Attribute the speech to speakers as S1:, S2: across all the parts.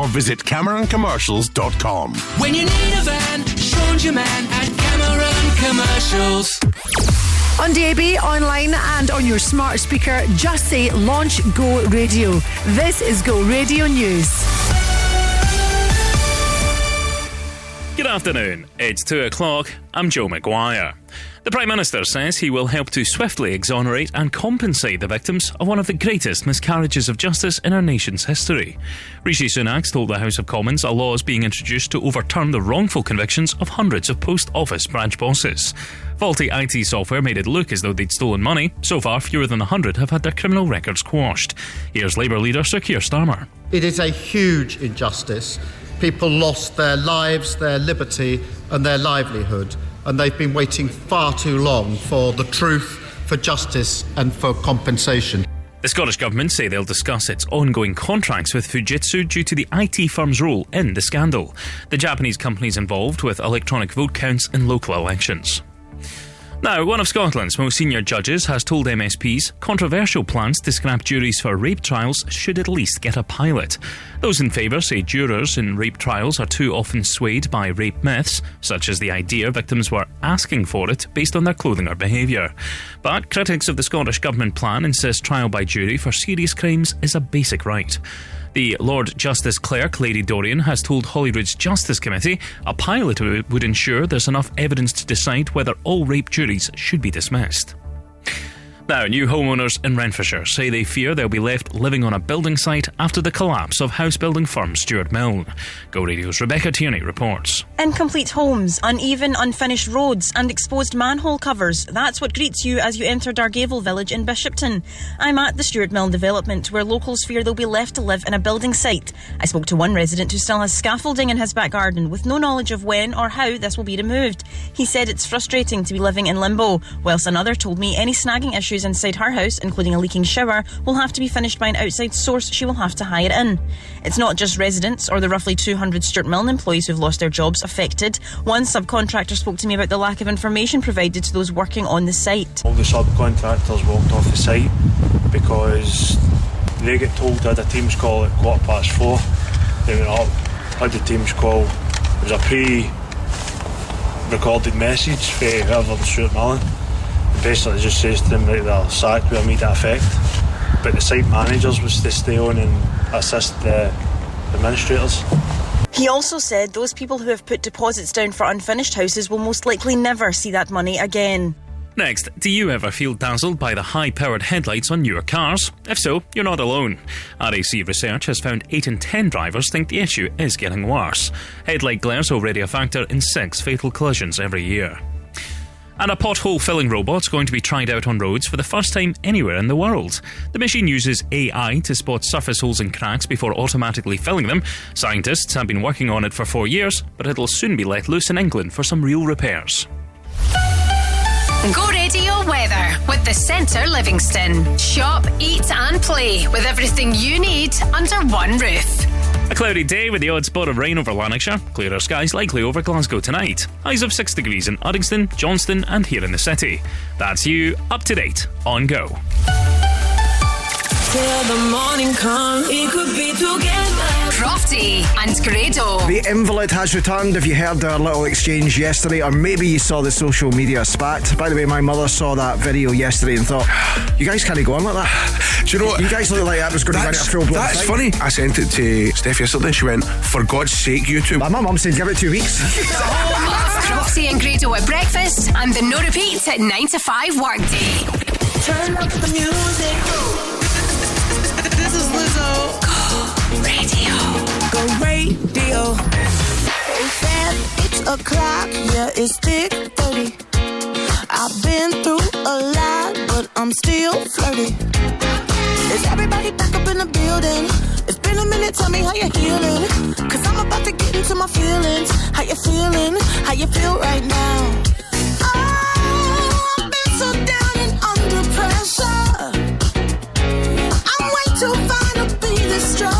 S1: or visit CameronCommercials.com.
S2: When you need a van, Sean's your man at Cameron Commercials.
S3: On DAB, online, and on your smart speaker, just say Launch Go Radio. This is Go Radio News.
S4: Good afternoon. It's two o'clock. I'm Joe McGuire. The Prime Minister says he will help to swiftly exonerate and compensate the victims of one of the greatest miscarriages of justice in our nation's history. Rishi Sunak told the House of Commons a law is being introduced to overturn the wrongful convictions of hundreds of post office branch bosses. Faulty IT software made it look as though they'd stolen money. So far, fewer than 100 have had their criminal records quashed. Here's Labour leader Sir Keir Starmer.
S5: It is a huge injustice. People lost their lives, their liberty, and their livelihood and they've been waiting far too long for the truth, for justice, and for compensation.
S4: The Scottish Government say they'll discuss its ongoing contracts with Fujitsu due to the IT firm's role in the scandal. The Japanese company's involved with electronic vote counts in local elections. Now, one of Scotland's most senior judges has told MSPs controversial plans to scrap juries for rape trials should at least get a pilot. Those in favour say jurors in rape trials are too often swayed by rape myths, such as the idea victims were asking for it based on their clothing or behaviour. But critics of the Scottish Government plan insist trial by jury for serious crimes is a basic right. The Lord Justice Clerk, Lady Dorian, has told Holyrood's Justice Committee a pilot would ensure there's enough evidence to decide whether all rape juries should be dismissed. Now, new homeowners in Renfrewshire say they fear they'll be left living on a building site after the collapse of house building firm Stewart Milne. Go Radio's Rebecca Tierney reports.
S6: Incomplete homes, uneven, unfinished roads, and exposed manhole covers. That's what greets you as you enter Dargavel village in Bishopton. I'm at the Stewart Milne development where locals fear they'll be left to live in a building site. I spoke to one resident who still has scaffolding in his back garden with no knowledge of when or how this will be removed. He said it's frustrating to be living in limbo, whilst another told me any snagging issues issues inside her house, including a leaking shower, will have to be finished by an outside source she will have to hire in. It's not just residents or the roughly 200 Stewart Milne employees who've lost their jobs affected. One subcontractor spoke to me about the lack of information provided to those working on the site.
S7: All the subcontractors walked off the site because they get told they had a team's call at quarter past four. They went up, had the team's call. It was a pre recorded message for whoever the Stewart Milne basically just says to them that they're sacked with immediate effect. But the site managers was to stay on and assist the administrators.
S6: He also said those people who have put deposits down for unfinished houses will most likely never see that money again.
S4: Next, do you ever feel dazzled by the high powered headlights on newer cars? If so, you're not alone. RAC research has found 8 in 10 drivers think the issue is getting worse. Headlight glare is already a factor in 6 fatal collisions every year. And a pothole filling robot's going to be tried out on roads for the first time anywhere in the world. The machine uses AI to spot surface holes and cracks before automatically filling them. Scientists have been working on it for four years, but it'll soon be let loose in England for some real repairs.
S8: Go radio weather with the Centre Livingston. Shop, eat, and play with everything you need under one roof.
S4: A cloudy day with the odd spot of rain over Lanarkshire. Clearer skies likely over Glasgow tonight. Highs of 6 degrees in Uddingston, Johnston, and here in the city. That's you up to date on Go.
S9: Till the morning come, it could be together.
S8: Crofty and Grado.
S10: The invalid has returned. If you heard our little exchange yesterday, or maybe you saw the social media spat. By the way, my mother saw that video yesterday and thought, "You guys can't go on like that."
S11: Do you know what?
S10: You guys look like that was going to win it a full blown.
S11: That's funny. I sent it to Steph yesterday. She went, "For God's sake, YouTube."
S10: My mum said, "Give it two weeks."
S8: Crofty and Grado at breakfast and the no repeat at 9 to 5 workday.
S9: Turn up the music.
S8: Go radio.
S9: Go radio.
S12: Fam, it's o'clock, yeah, it's thick 30. I've been through a lot, but I'm still flirty. Is everybody back up in the building? It's been a minute, tell me how you're healing. Cause I'm about to get into my feelings. How you feeling? How you feel right now? Oh, I've been so down and under pressure. To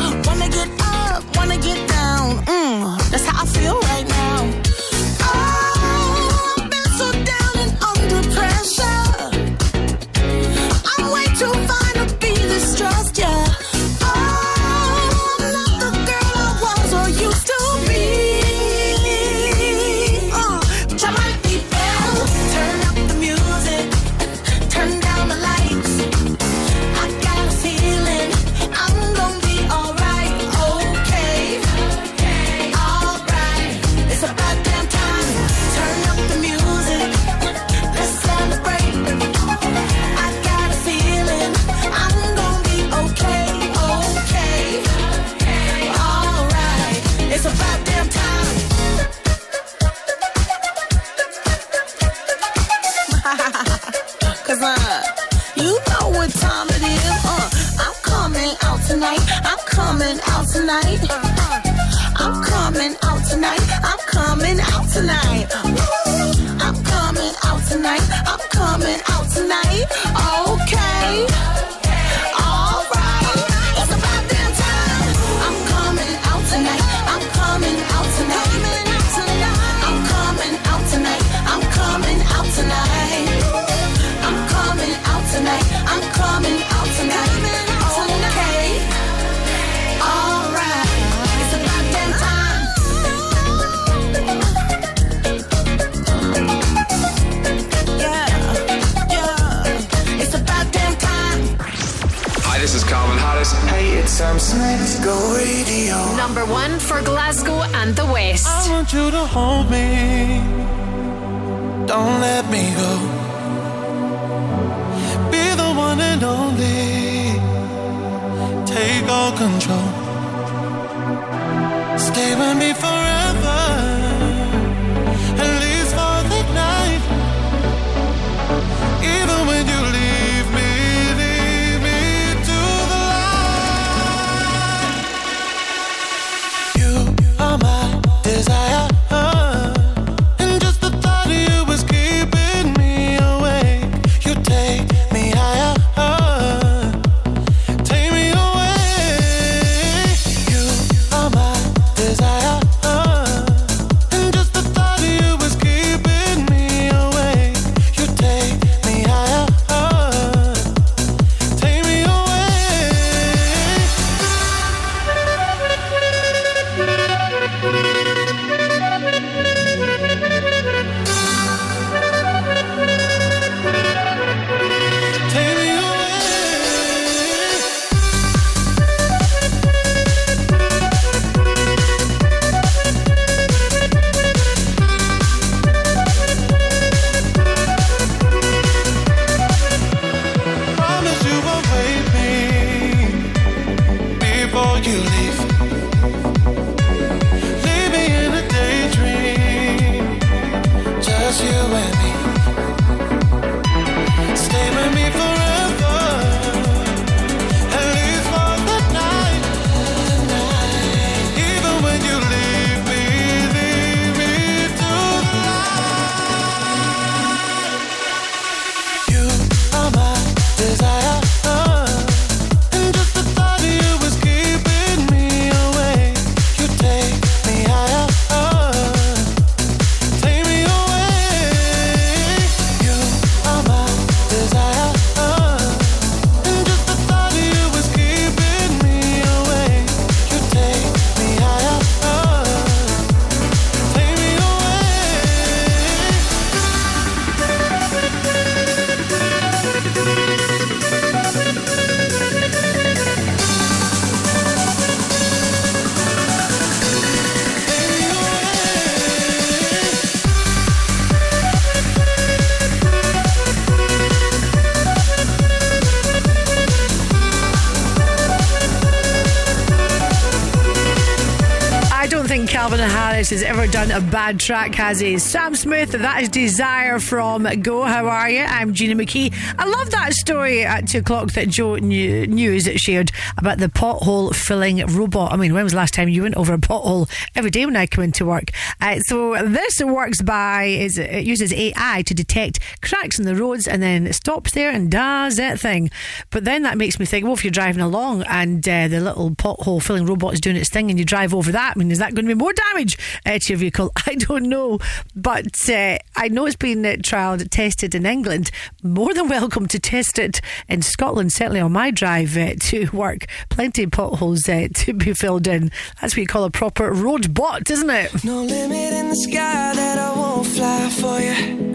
S3: bad track, has he? Sam Smith, that is Desire from Go. How are you? I'm Gina McKee. I love that story at two o'clock that Joe New- News shared about the pothole filling robot. I mean, when was the last time you went over a pothole? Every day when I come into work. Uh, so this works by is it uses AI to detect cracks in the roads and then stops there and does that thing. But then that makes me think, well, if you're driving along and uh, the little pothole filling robot is doing its thing and you drive over that, I mean, is that going to be more damage uh, to your vehicle? I don't know. But uh, I know it's been uh, trialled, tested in England. More than welcome to test it in Scotland, certainly on my drive uh, to work. Plenty of potholes uh, to be filled in. That's what you call a proper road bot, isn't it?
S9: No limit in the sky that I won't fly for you.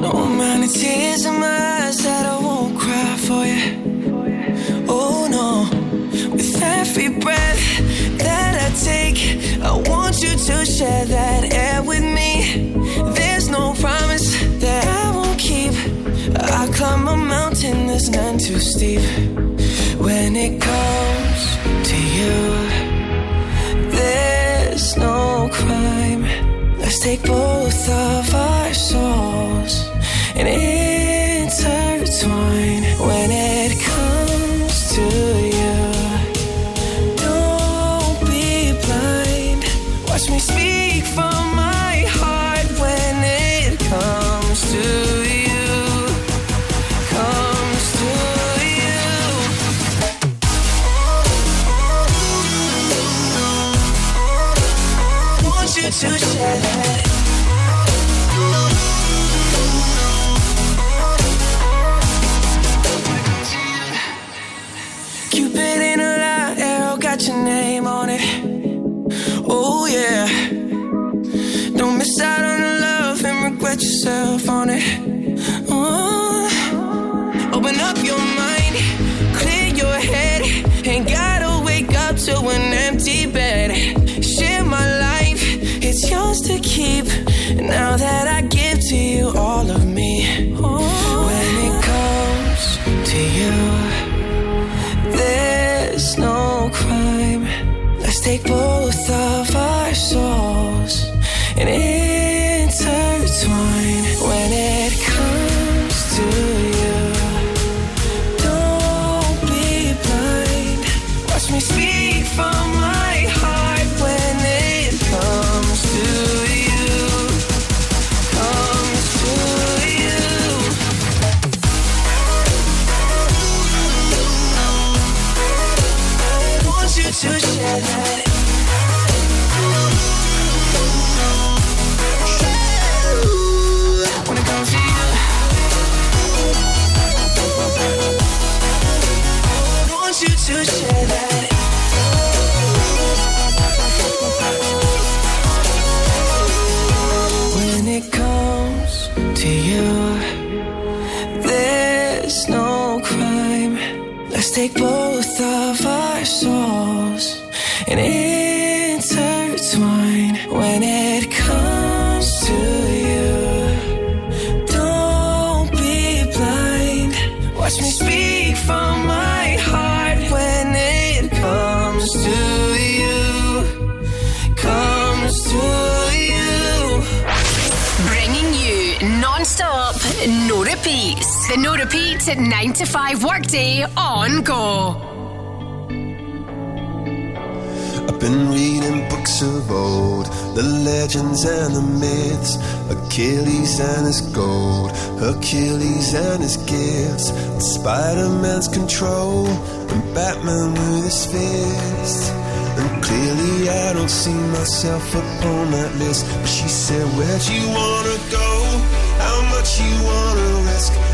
S9: No amount of tears in my eyes that I won't cry for you. Oh no, with every breath that I take, I want you to share that air with me. There's no promise that I won't keep. I climb a mountain that's none too steep. When it comes to you, there's no crime. Let's take both of our souls and intertwine. Yours to keep. Now that I and intertwine. When it comes to you, don't be blind. Watch me speak from my heart when it comes to you. Comes to you.
S8: Bringing you non-stop, no repeats. The no repeat at 9 to 5 workday on Go.
S13: Been reading books of old, the legends and the myths, Achilles and his gold, Hercules and his gifts, Spider Man's control, and Batman with his fists. And clearly, I don't see myself upon that list. But she said, Where'd you wanna go? How much you wanna risk?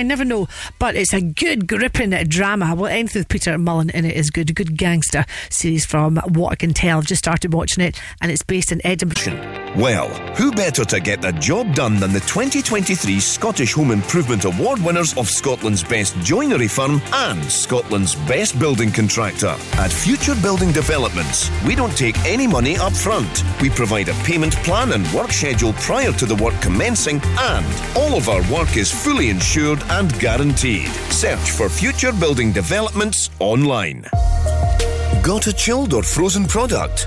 S13: I
S3: never know. But it's a good, gripping drama. Well, anything with Peter Mullen in it is good. A good gangster series from what I can tell. I've just started watching it, and it's based in Edinburgh.
S14: Well, who better to get the job done than the 2023 Scottish Home Improvement Award winners of Scotland's best joinery firm and Scotland's best building contractor? At Future Building Developments, we don't take any money up front. We provide a payment plan and work schedule prior to the work commencing, and all of our work is fully insured and guaranteed. Search for Future Building Developments online. Got a chilled or frozen product?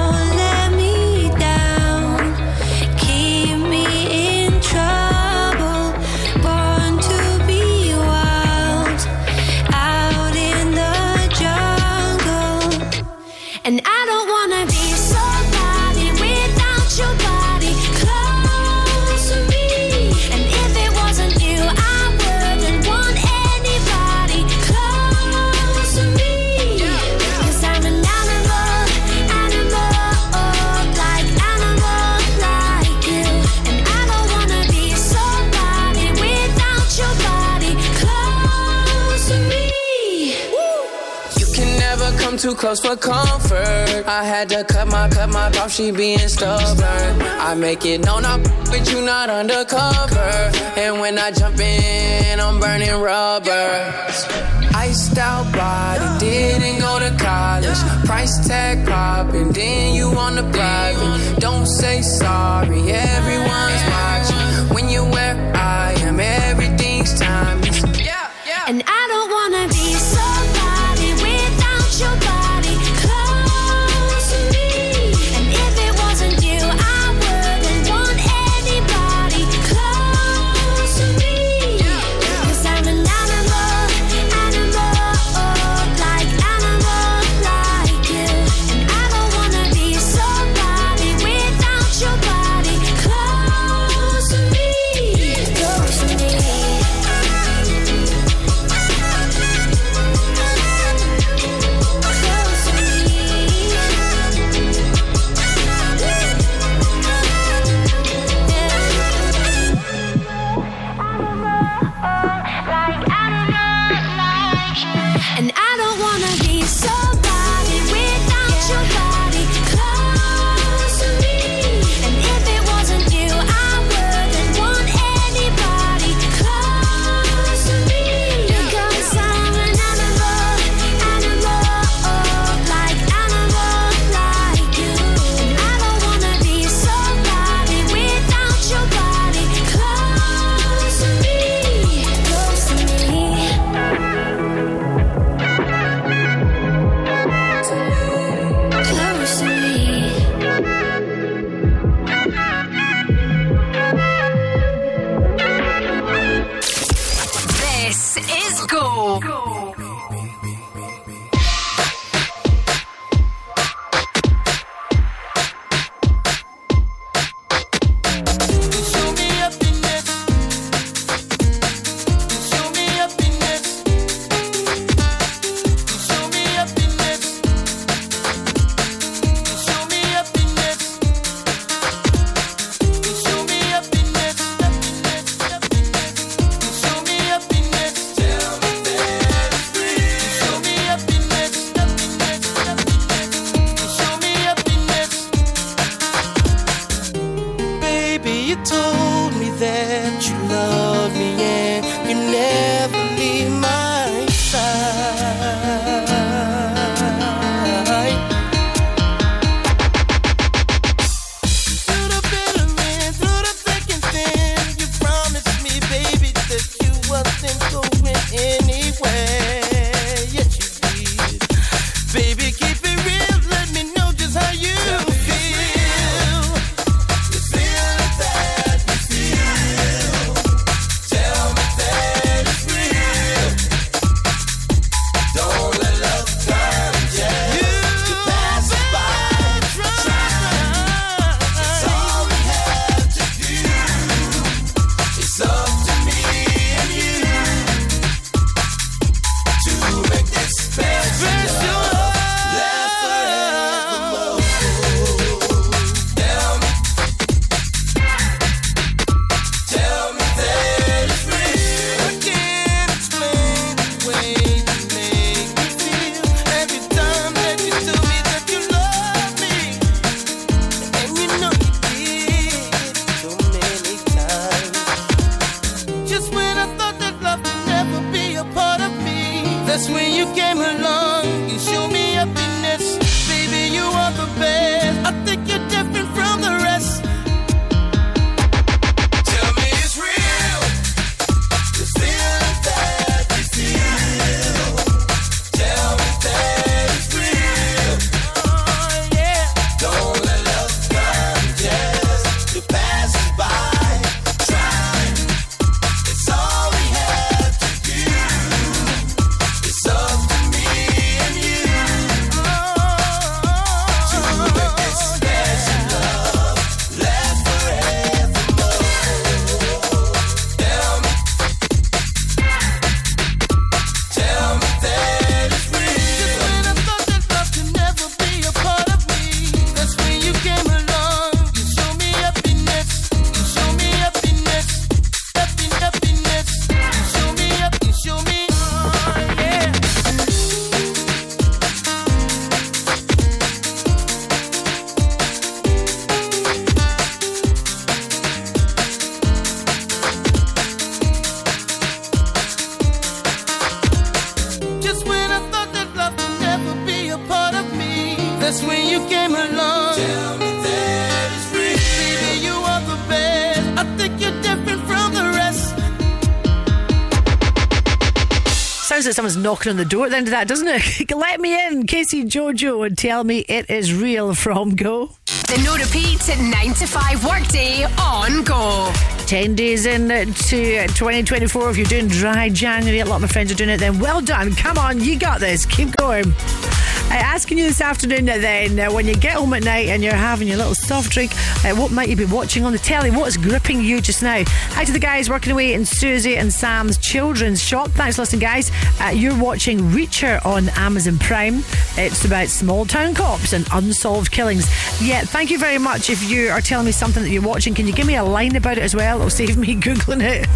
S15: close
S16: for comfort. I had to cut my cut my off, she being stubborn. I make it known I'm with you, not undercover. And when I jump in, I'm burning rubber. Iced out body, didn't go to college. Price tag popping, then you on the private. Don't say sorry, everyone's watching. When you're where
S3: knocking on the door at the end of that, doesn't it? Let me in, Casey Jojo, and tell me it is real from Go.
S17: The no repeat 9 to 5 workday on Go.
S3: 10 days into 2024. If you're doing dry January, a lot of my friends are doing it, then well done. Come on, you got this. Keep going. Uh, asking you this afternoon uh, then, uh, when you get home at night and you're having your little soft drink, uh, what might you be watching on the telly? What is gripping you just now? Hi to the guys working away in Susie and Sam's children's shop. Thanks for listening, guys. Uh, you're watching Reacher on Amazon Prime. It's about small town cops and unsolved killings. Yeah, thank you very much. If you are telling me something that you're watching, can you give me a line about it as well? It'll save me Googling it.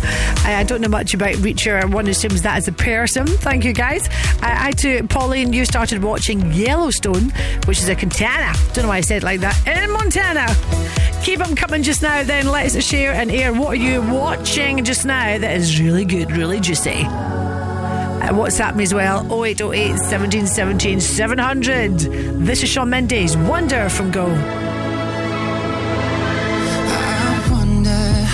S3: I, I don't know much about Reacher. One assumes that is a person. Thank you, guys. Uh, hi to Pauline. You started watching Yellowstone, which is a Montana. Don't know why I said it like that. In Montana. Keep them coming just now, then let's share and air. What are you watching just now that is really good, really juicy? Uh, WhatsApp me as well 0808 1717 700. This is Sean Mendes, Wonder from Go.
S2: I wonder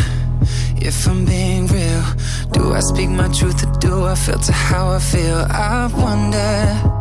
S2: if I'm being real. Do I speak my truth or do I filter how I feel? I wonder,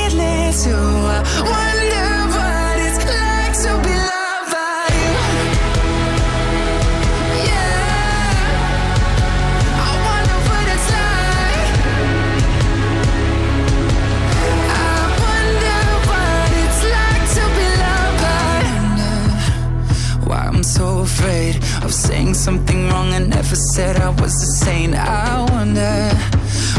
S2: something wrong. I never said I was saint. I wonder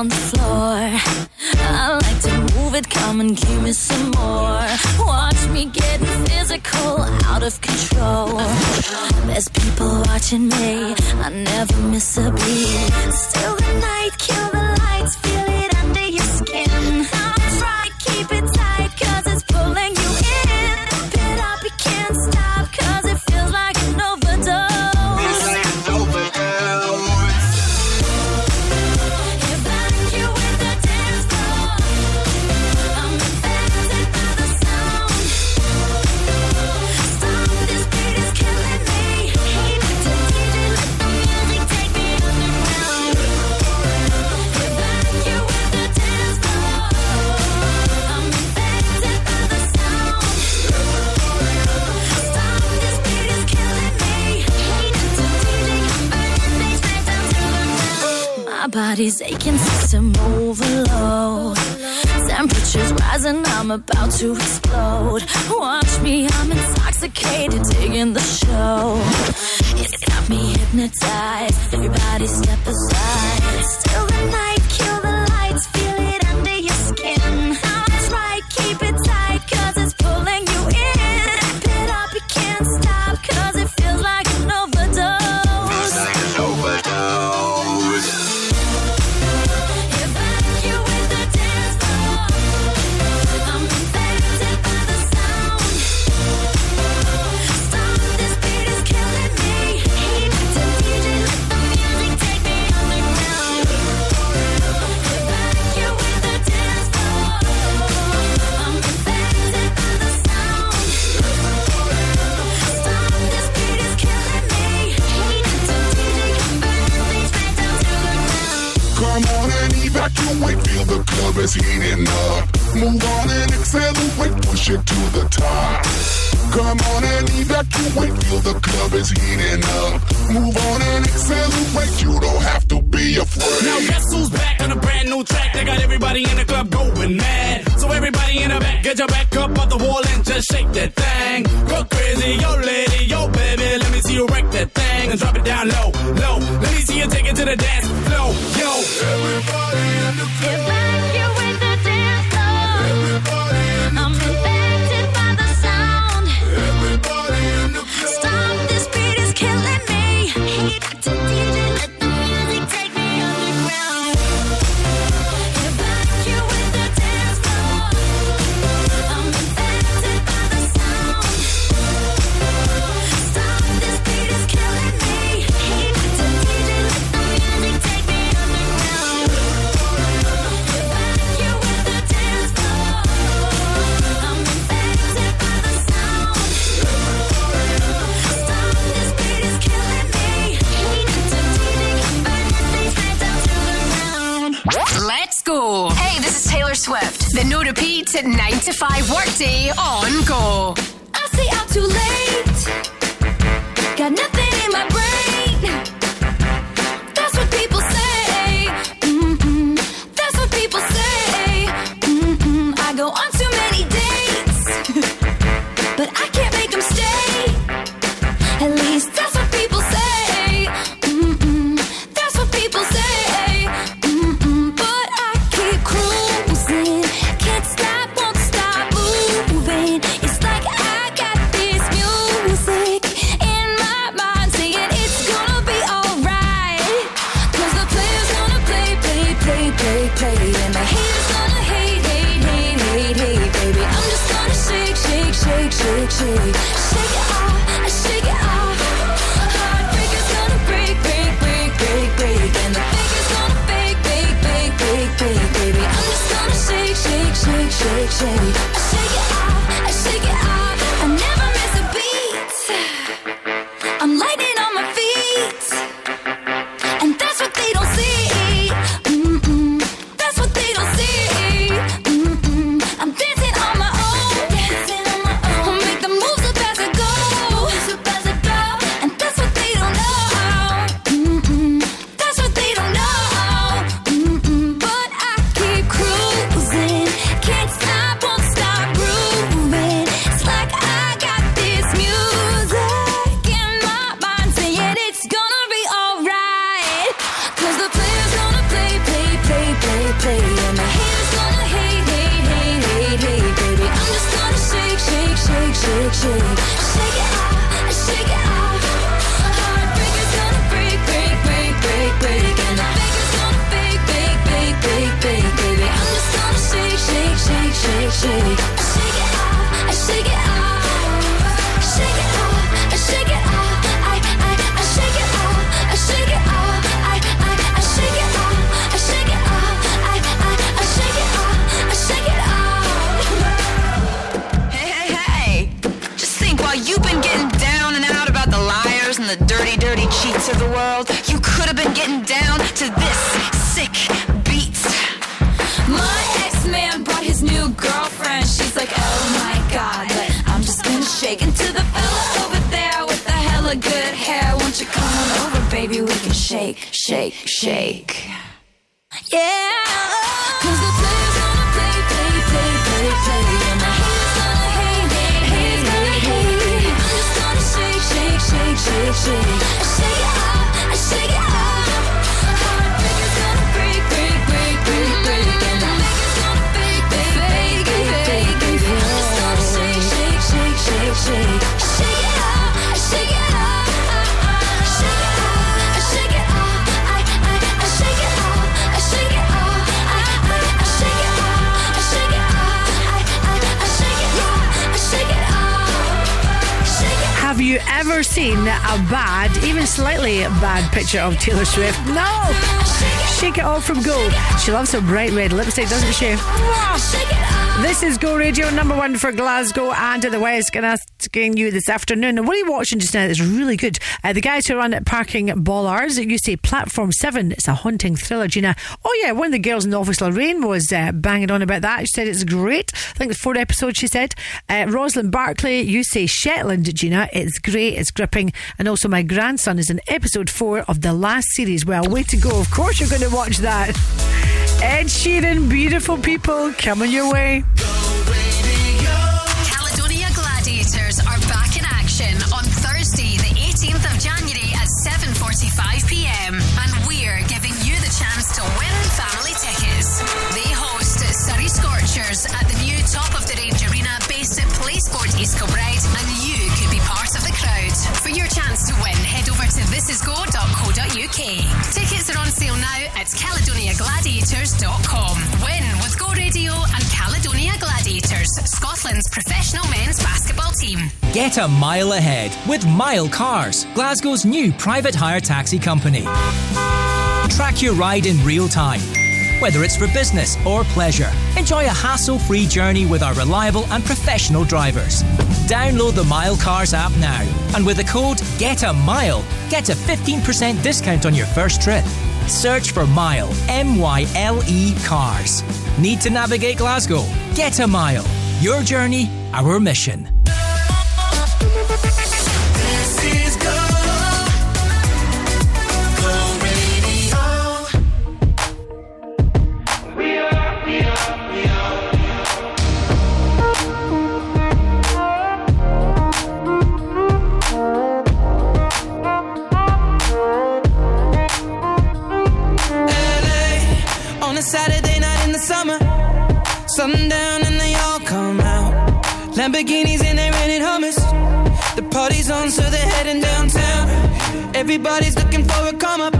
S2: on
S15: the floor. I like to move it, come and give me some more. Watch me getting physical, out of control. There's people watching me, I never miss a beat. Still the night, kill the I'm about to explode. Watch me, I'm intoxicated, digging the show. It's got me hypnotized. Everybody step aside.
S18: Shake,
S3: seen a bad, even slightly bad picture of Taylor Swift? No! Shake it off from gold. She loves her bright red lipstick, doesn't she? This is Go Radio number one for Glasgow and the West. And asking you this afternoon, what are you watching just now? It's really good. Uh, the guys who run at Parking Bollards, you say Platform 7. It's a haunting thriller, Gina. Oh, yeah, one of the girls in the office, Lorraine, was uh, banging on about that. She said it's great. I think it's four episodes, she said. Uh, Rosalind Barclay, you say Shetland, Gina. It's great, it's gripping. And also, my grandson is in episode four of the last series. Well, way to go. Of course, you're going to watch that. Ed Sheeran, beautiful people, coming your way.
S17: thisisgo.co.uk. Tickets are on sale now at caledoniagladiators.com. Win with Go Radio and Caledonia Gladiators, Scotland's professional men's basketball team.
S19: Get a mile ahead with Mile Cars, Glasgow's new private hire taxi company. Track your ride in real time. Whether it's for business or pleasure, enjoy a hassle free journey with our reliable and professional drivers. Download the Mile Cars app now, and with the code GET A MILE, get a 15% discount on your first trip. Search for Mile, M Y L E Cars. Need to navigate Glasgow? Get a Mile. Your journey, our mission.
S9: This is Go.
S2: Sundown and they all come out. Lamborghinis and they're rented Hummers. The party's on, so they're heading downtown. Everybody's looking for a come up,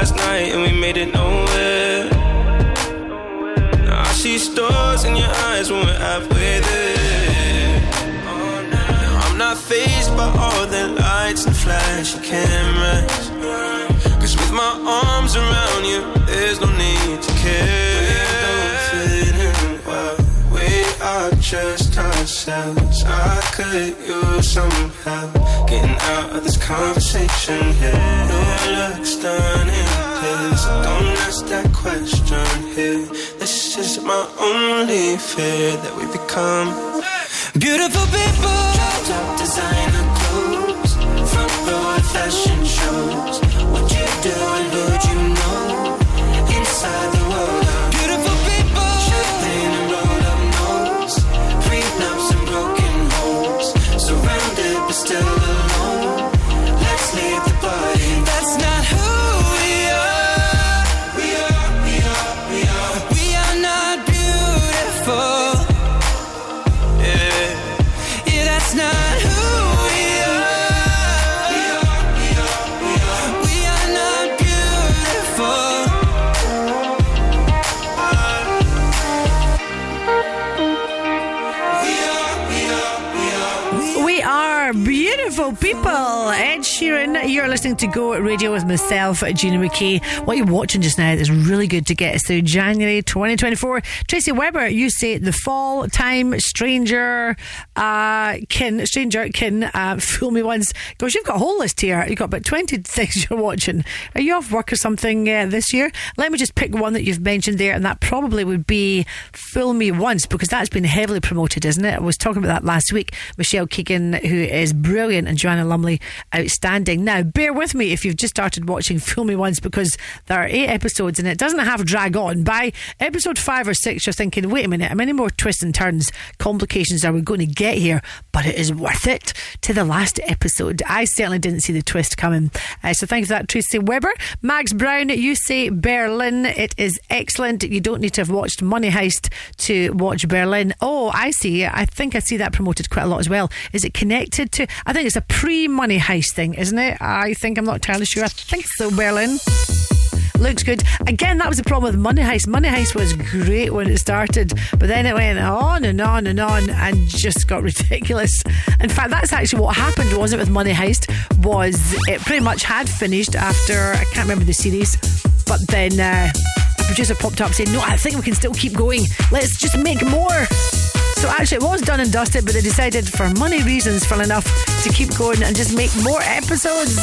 S20: last night and we made it nowhere. Now I see stars in your eyes when we're halfway there. Now I'm not phased by all the lights and flashy cameras. Cause with my arms around you, there's no need to care. We don't fit in well. We are just ourselves. I could use some help getting out of this conversation here. Your looks stunning here, so don't ask that question here. This is my only fear that we become beautiful people. Top designer clothes, front row fashion shows. What you do and who'd you know? Inside the world people.
S3: Ed Sheeran, you're listening to Go Radio with myself, Gina McKie. What you're watching just now is really good to get us through January 2024. Tracy Weber, you say The Fall, Time, Stranger, uh, Kin, Stranger, Kin, uh, Fool Me Once. Gosh, you've got a whole list here. You've got about 20 things you're watching. Are you off work or something uh, this year? Let me just pick one that you've mentioned there, and that probably would be Fool Me Once, because that's been heavily promoted, isn't it? I was talking about that last week. Michelle Keegan, who is brilliant, and Joanna Lumley, outstanding. Now, bear with me if you've just started watching Fool Me Once, because there are eight episodes and it doesn't have drag on. By episode five or six, you're thinking, wait a minute, how many more twists and turns, complications are we going to get here? But it is worth it to the last episode. I certainly didn't see the twist coming. Uh, so thanks for that, Tracy Weber. Max Brown, you say Berlin. It is excellent. You don't need to have watched Money Heist to watch Berlin. Oh, I see. I think I see that promoted quite a lot as well. Is it connected to? I think it's a pre Money Heist thing, isn't it? I think I'm not entirely sure. I think so, Berlin. Looks good. Again, that was the problem with Money Heist. Money Heist was great when it started, but then it went on and on and on and just got ridiculous. In fact, that's actually what happened, wasn't it, with Money Heist? Was it pretty much had finished after I can't remember the series, but then uh, a producer popped up saying, "No, I think we can still keep going. Let's just make more." So actually, it was done and dusted, but they decided, for money reasons, full enough, to keep going and just make more episodes.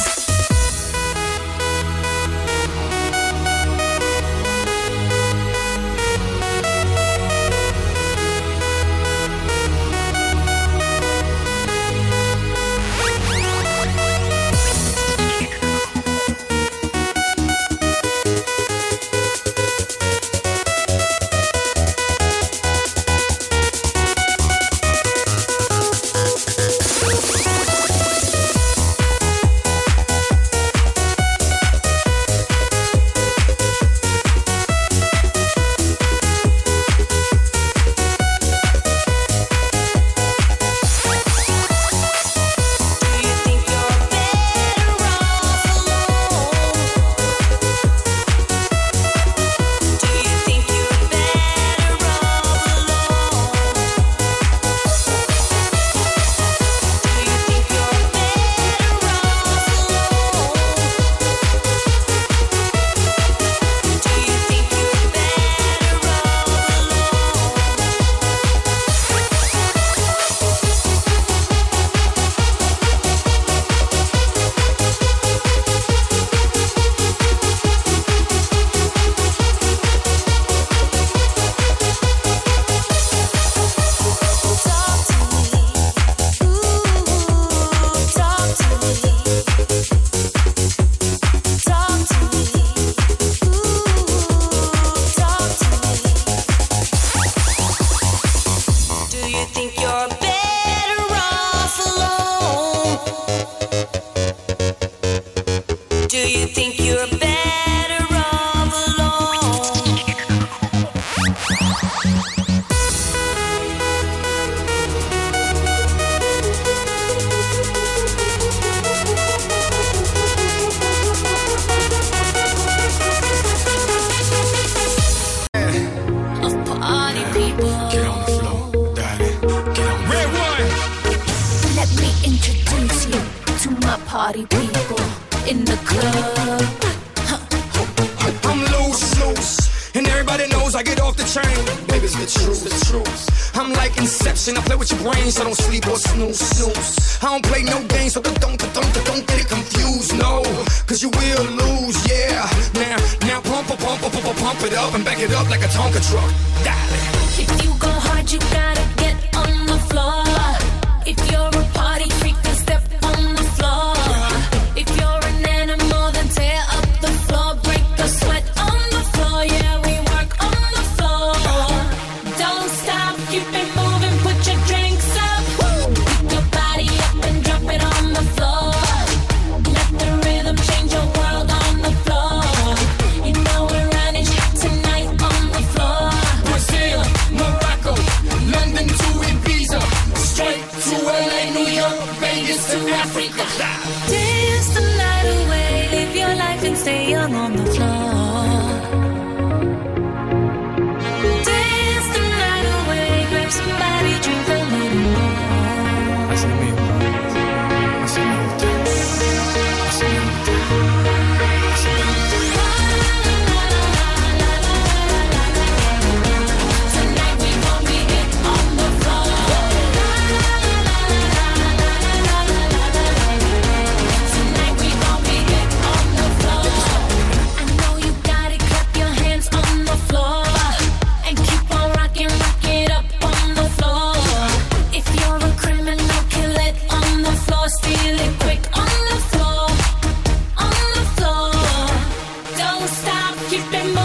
S15: Dance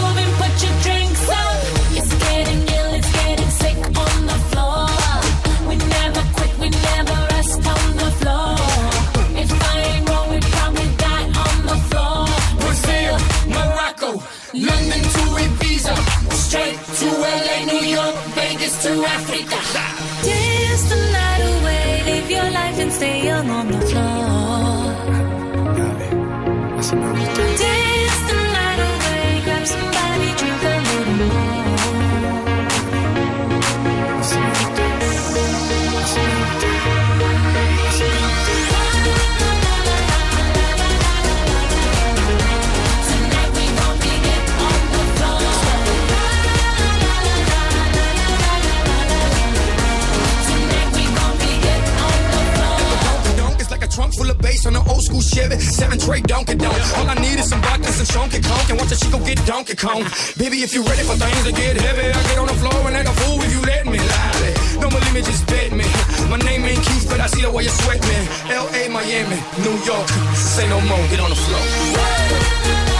S15: the floor. We never quit, we never rest on the floor. If I ain't wrong, we probably die on the floor.
S21: Brazil, Morocco, London to Ibiza. Straight to LA, New York, Vegas to Africa.
S15: Just a night away, live your life and stay young on the floor.
S21: School Chevy. Seven tray Donkey Donk. All I need is some vodka, some Chunky Conk, and watch a chico get Donkey Kong. Baby, if you ready for things to get heavy, I get on the floor and act a fool if you let me lie. Don't believe me, just bet me. My name ain't Keith, but I see the way you sweat me. L.A., Miami, New York. Say no more, get on the floor.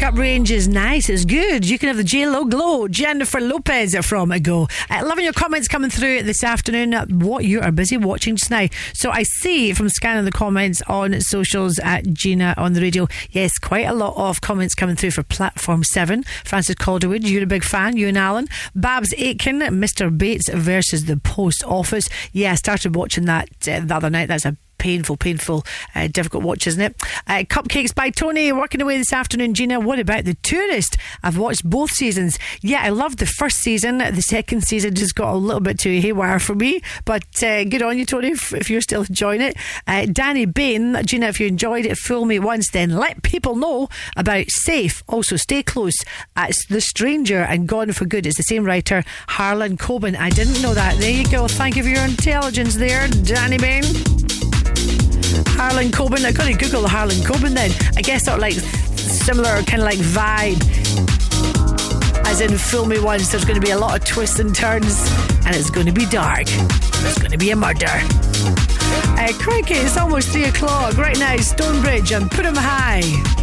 S3: Makeup range is nice. It's good. You can have the J Lo glow. Jennifer Lopez from Go. Uh, loving your comments coming through this afternoon. What you are busy watching just now. So I see from scanning the comments on socials at Gina on the radio. Yes, quite a lot of comments coming through for Platform Seven. Francis Calderwood, you're a big fan. You and Alan. Babs Aitken, Mr. Bates versus the Post Office. Yeah, I started watching that uh, the other night. That's a painful, painful, uh, difficult watch, isn't it? Uh, Cupcakes by Tony working away this afternoon. Gina, what about The Tourist? I've watched both seasons. Yeah, I loved the first season. The second season just got a little bit too haywire for me, but uh, good on you, Tony, if, if you're still enjoying it. Uh, Danny Bain, Gina, if you enjoyed it, fool me once, then let people know about Safe. Also, stay close. It's The Stranger and Gone for Good. It's the same writer, Harlan Coben. I didn't know that. There you go. Thank you for your intelligence there, Danny Bain. Harlan Coben. I couldn't Google Harlan Coben then. I guess sort of like similar kind of like vibe. As in Fool Me Once, there's going to be a lot of twists and turns, and it's going to be dark. There's going to be a murder. Uh, crikey, it's almost three o'clock. Right now, Stonebridge and Put 'em High.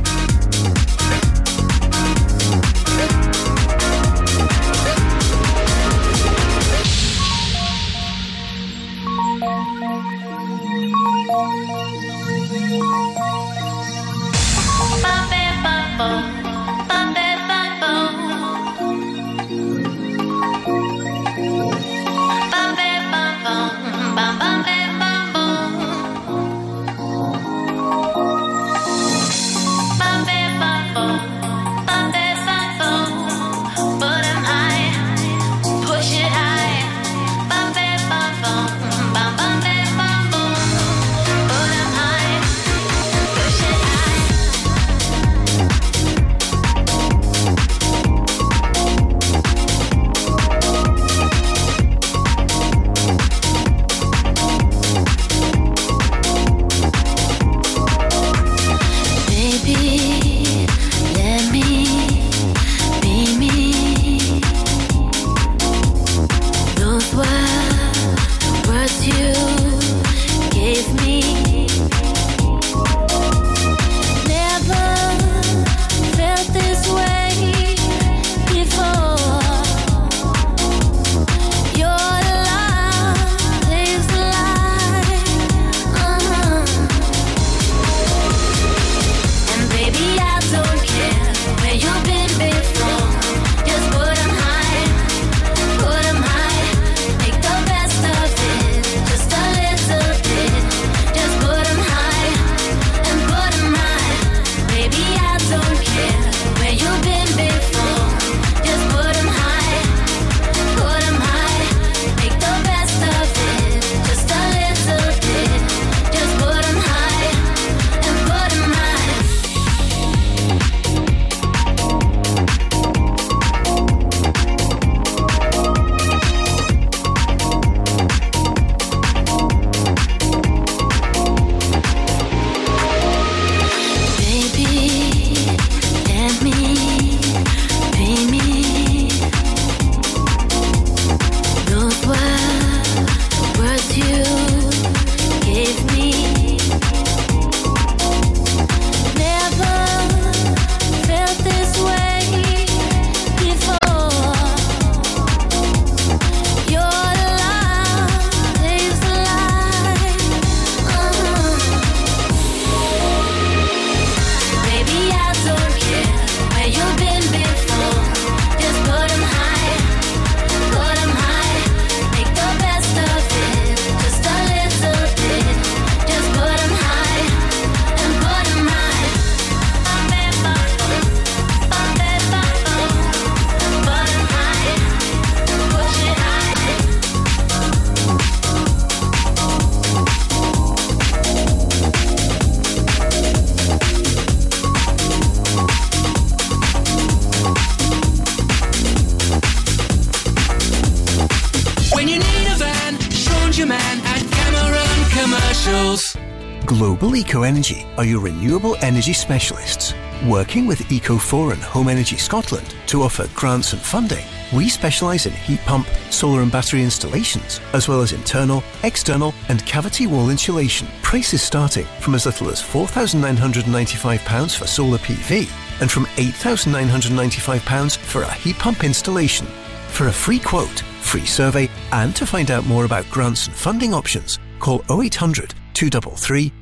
S22: Are your renewable energy specialists. Working with Eco4 and Home Energy Scotland to offer grants and funding, we specialise in heat pump, solar and battery installations, as well as internal, external, and cavity wall insulation. Prices starting from as little as £4,995 for solar PV and from £8,995 for a heat pump installation. For a free quote, free survey, and to find out more about grants and funding options, call 0800 233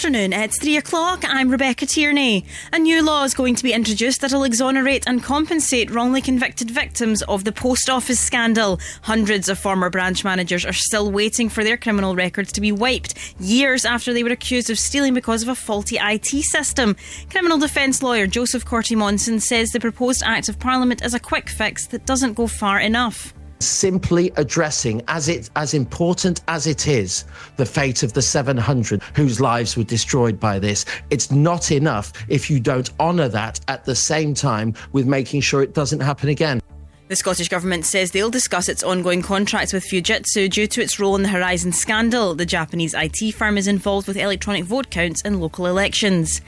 S6: Afternoon. It's three o'clock. I'm Rebecca Tierney. A new law is going to be introduced that'll exonerate and compensate wrongly convicted victims of the post office scandal. Hundreds of former branch managers are still waiting for their criminal records to be wiped years after they were accused of stealing because of a faulty IT system. Criminal defence lawyer Joseph Corty Monson says the proposed Act of Parliament is a quick fix that doesn't go far enough
S23: simply addressing as it as important as it is the fate of the 700 whose lives were destroyed by this it's not enough if you don't honor that at the same time with making sure it doesn't happen again
S6: the Scottish Government says they'll discuss its ongoing contracts with Fujitsu due to its role in the Horizon scandal. The Japanese IT firm is involved with electronic vote counts in local elections.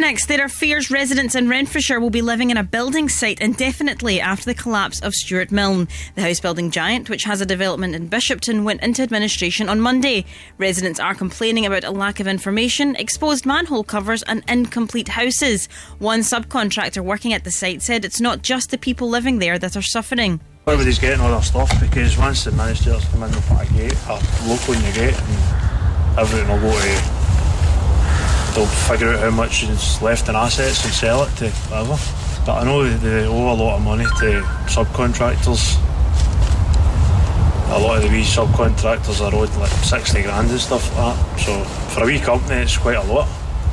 S6: Next, there are fears residents in Renfrewshire will be living in a building site indefinitely after the collapse of Stewart Milne. The house building giant, which has a development in Bishopton, went into administration on Monday. Residents are complaining about a lack of information, exposed manhole covers, and incomplete houses. One subcontractor working at the site said it's not just the people living there that are suffering.
S7: Everybody's getting all their stuff because once the ministers come in with that gate, or local in the gate, and everything will go to they'll figure out how much is left in assets and sell it to whatever. But I know they owe a lot of money to subcontractors. A lot of the wee subcontractors are owed like 60 grand and stuff like that. So for a wee company, it's quite a lot.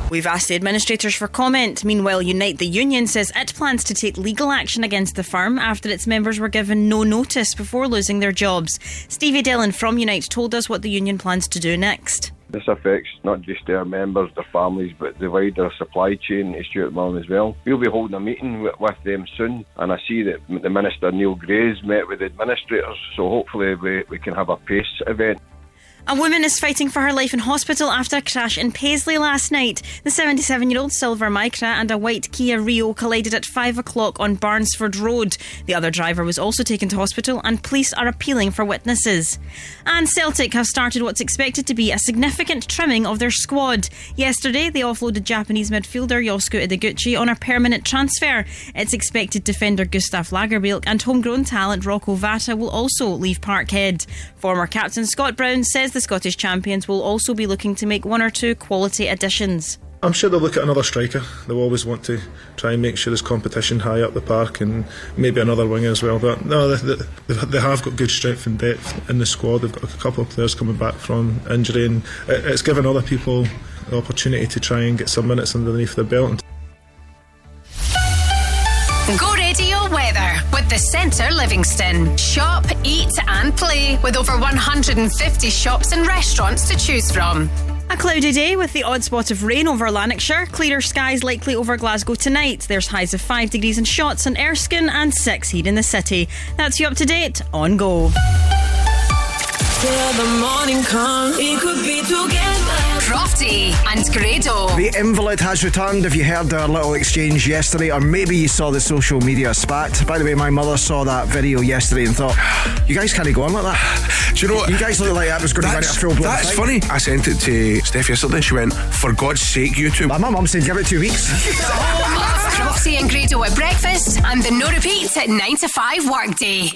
S6: We've asked the administrators for comment. Meanwhile, Unite the Union says it plans to take legal action against the firm after its members were given no notice before losing their jobs. Stevie Dillon from Unite told us what the union plans to do next.
S24: This affects not just their members, their families, but the wider supply chain to Stewart Milne as well. We'll be holding a meeting with, with them soon, and I see that the Minister Neil Gray's met with the administrators, so hopefully we, we can have a PACE event.
S6: A woman is fighting for her life in hospital after a crash in Paisley last night. The 77 year old silver Micra and a white Kia Rio collided at 5 o'clock on Barnsford Road. The other driver was also taken to hospital, and police are appealing for witnesses. And Celtic have started what's expected to be a significant trimming of their squad. Yesterday, they offloaded Japanese midfielder Yosuke Ideguchi on a permanent transfer. It's expected defender Gustav Lagerbielke and homegrown talent Rocco Vata will also leave Parkhead. Former captain Scott Brown says the Scottish champions will also be looking to make one or two quality additions.
S25: I'm sure they'll look at another striker. They'll always want to try and make sure there's competition high up the park and maybe another winger as well. But no, they, they, they have got good strength and depth in the squad. They've got a couple of players coming back from injury and it's given other people the opportunity to try and get some minutes underneath their belt.
S8: Go weather with the Centre Livingston. Shop, eat, and play with over 150 shops and restaurants to choose from.
S6: A cloudy day with the odd spot of rain over Lanarkshire. Clearer skies likely over Glasgow tonight. There's highs of 5 degrees in Shotts and Erskine and 6 here in the city. That's you up to date on Go.
S9: Till the morning comes, we could be together.
S8: Crofty and Grado.
S10: The invalid has returned. If you heard our little exchange yesterday, or maybe you saw the social media spat. By the way, my mother saw that video yesterday and thought, "You guys can't go on like that."
S26: Do you know what?
S10: You guys look like that was going to run a full blown
S26: That's funny. I sent it to Steph yesterday. She went, "For God's sake, YouTube."
S10: My mum said, "Give it two weeks."
S8: Crofty and Grado at breakfast and the no repeats at 9 to 5 workday.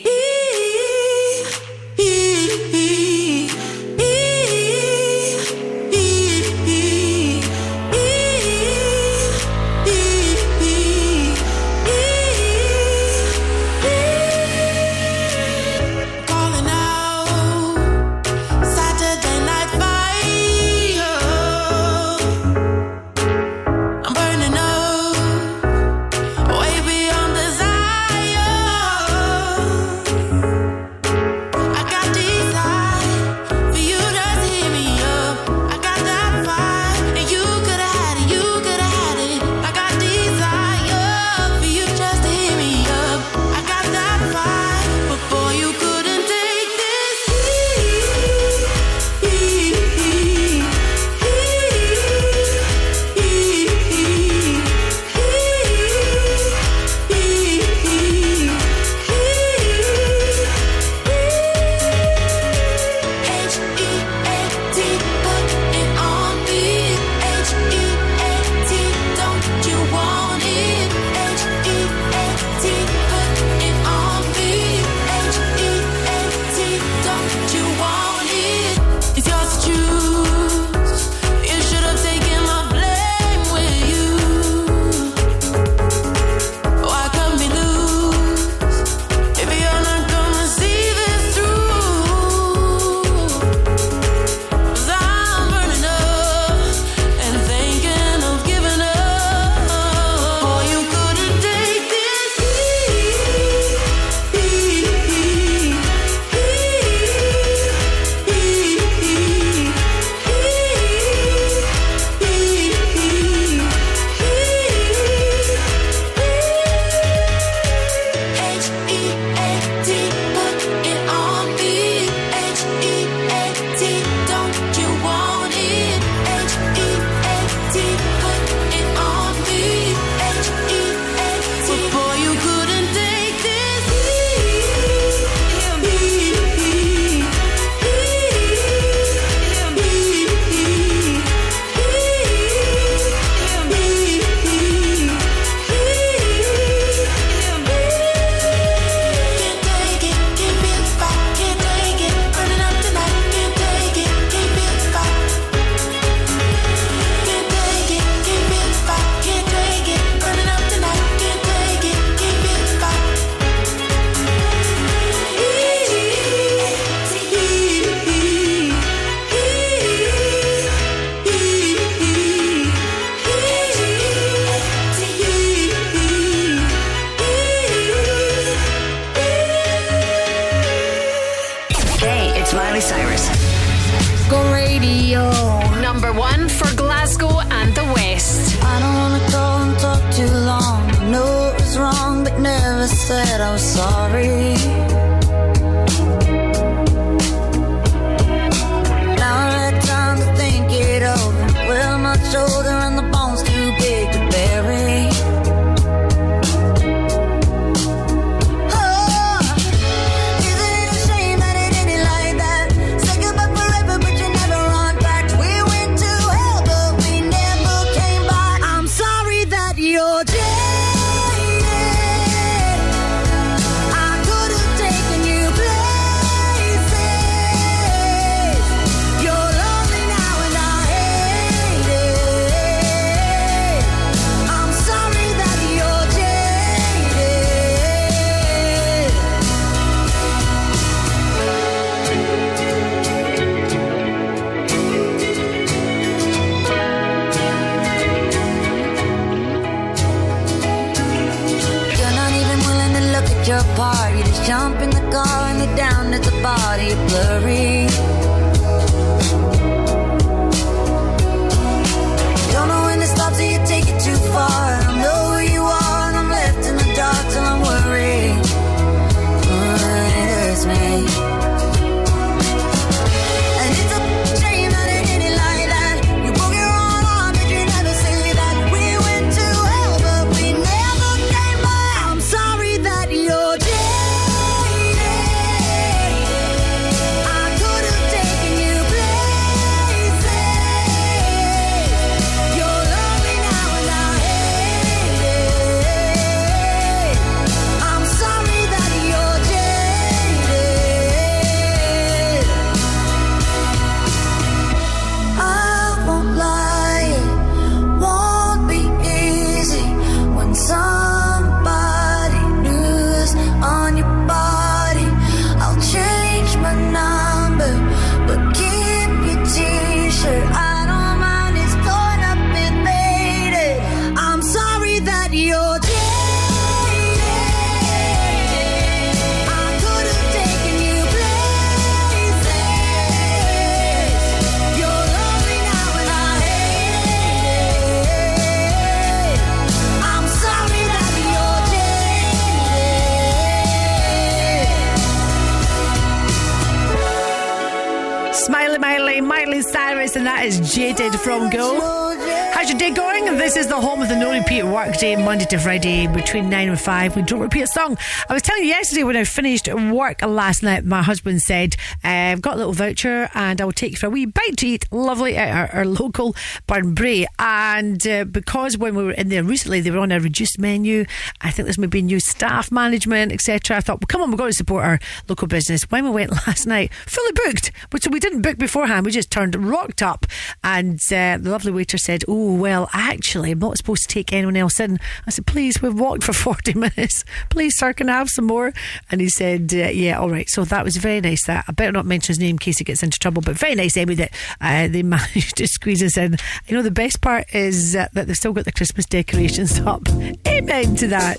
S3: Friday, between 9 and 5. We don't repeat a song. I was telling you yesterday when I finished work last night, my husband said, uh, I've got a little voucher and I will take you for a wee bite to eat, lovely, at our, our local Burnbrae. And uh, because when we were in there recently, they were on a reduced menu. I think there's maybe new staff management, etc. I thought, well, come on, we've got to support our local business. When we went last night, fully booked, which we didn't book beforehand. We just turned rocked up, and uh, the lovely waiter said, "Oh well, actually, I'm not supposed to take anyone else in." I said, "Please, we've walked for 40 minutes. Please, sir, can I have some more?" And he said, uh, "Yeah, all right." So that was very nice. That I better not mention his name in case he gets into trouble. But very nice, Amy, that uh, they managed to squeeze us in. You know, the best part is uh, that they've still got the Christmas decorations up. Amen to that.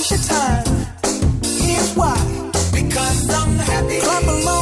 S9: waste your time. Here's why. Because I'm happy. Clap along.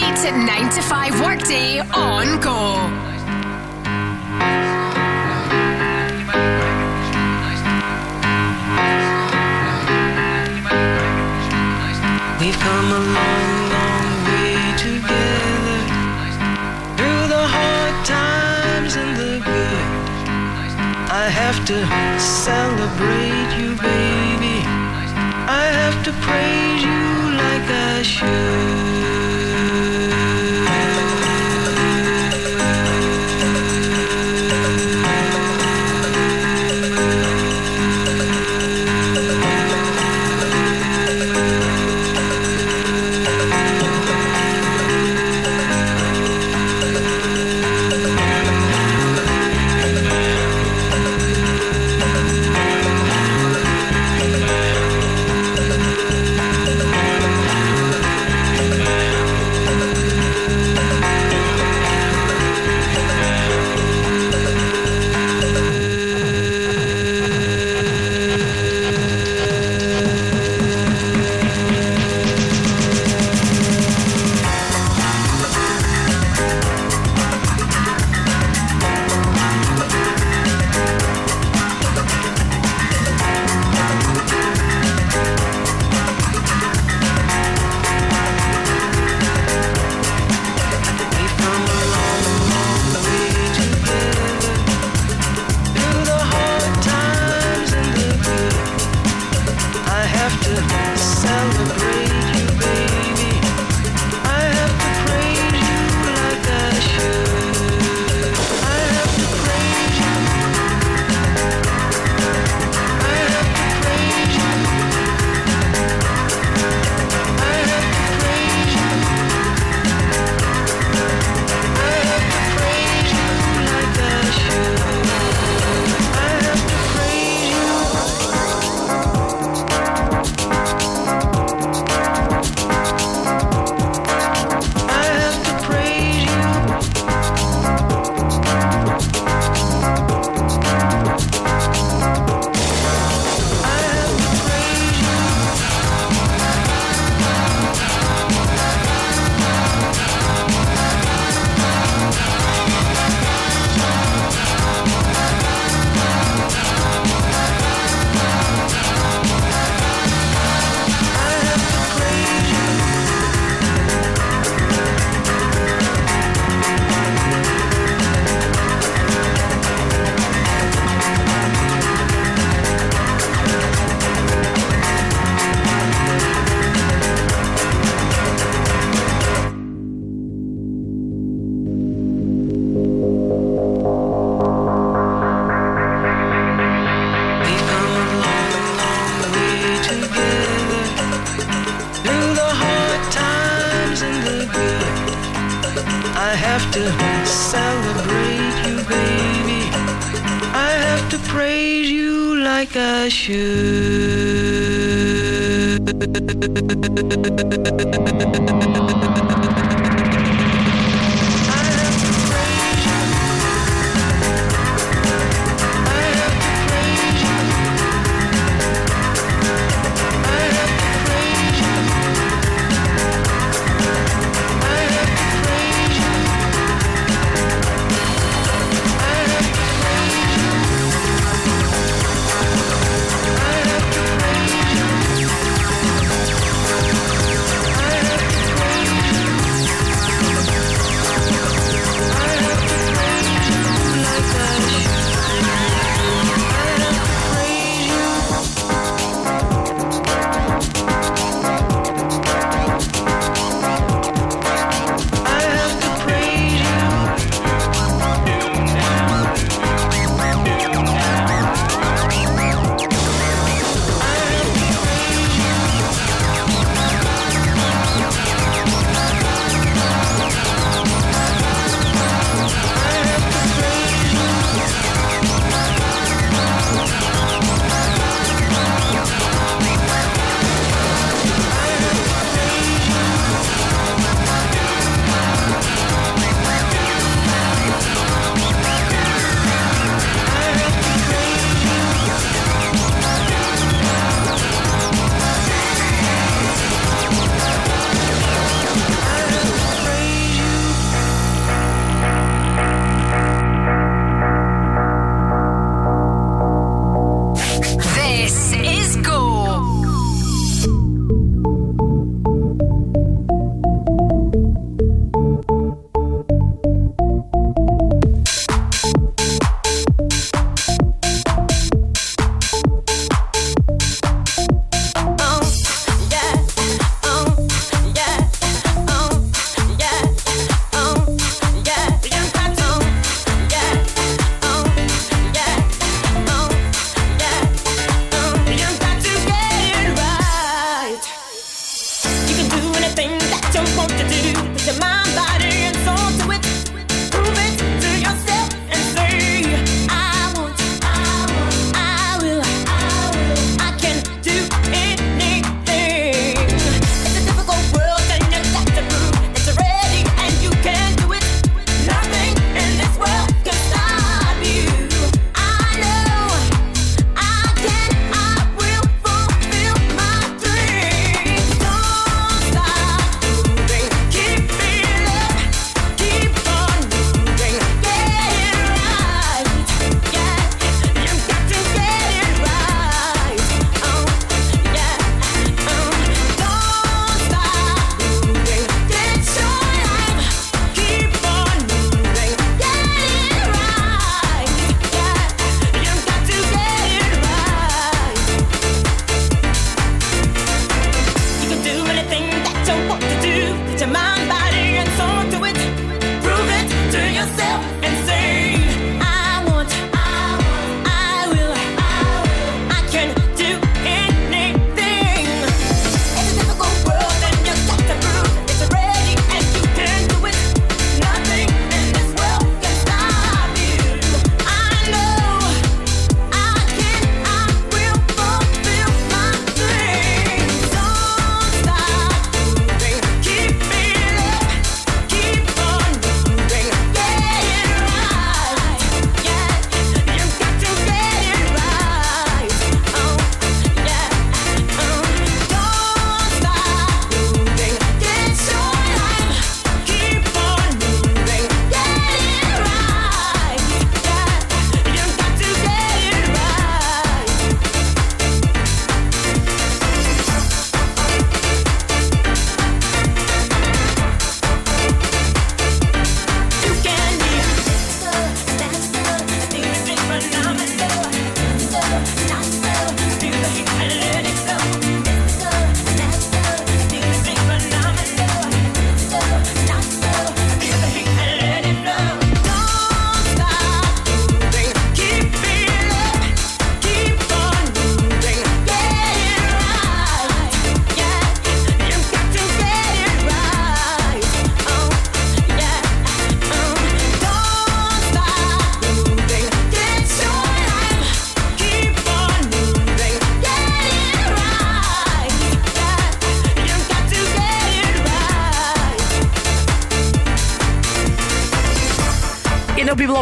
S9: To
S17: 9 to 5 workday on Go.
S9: We've come a long, long way together Through the hard times and the good I have to celebrate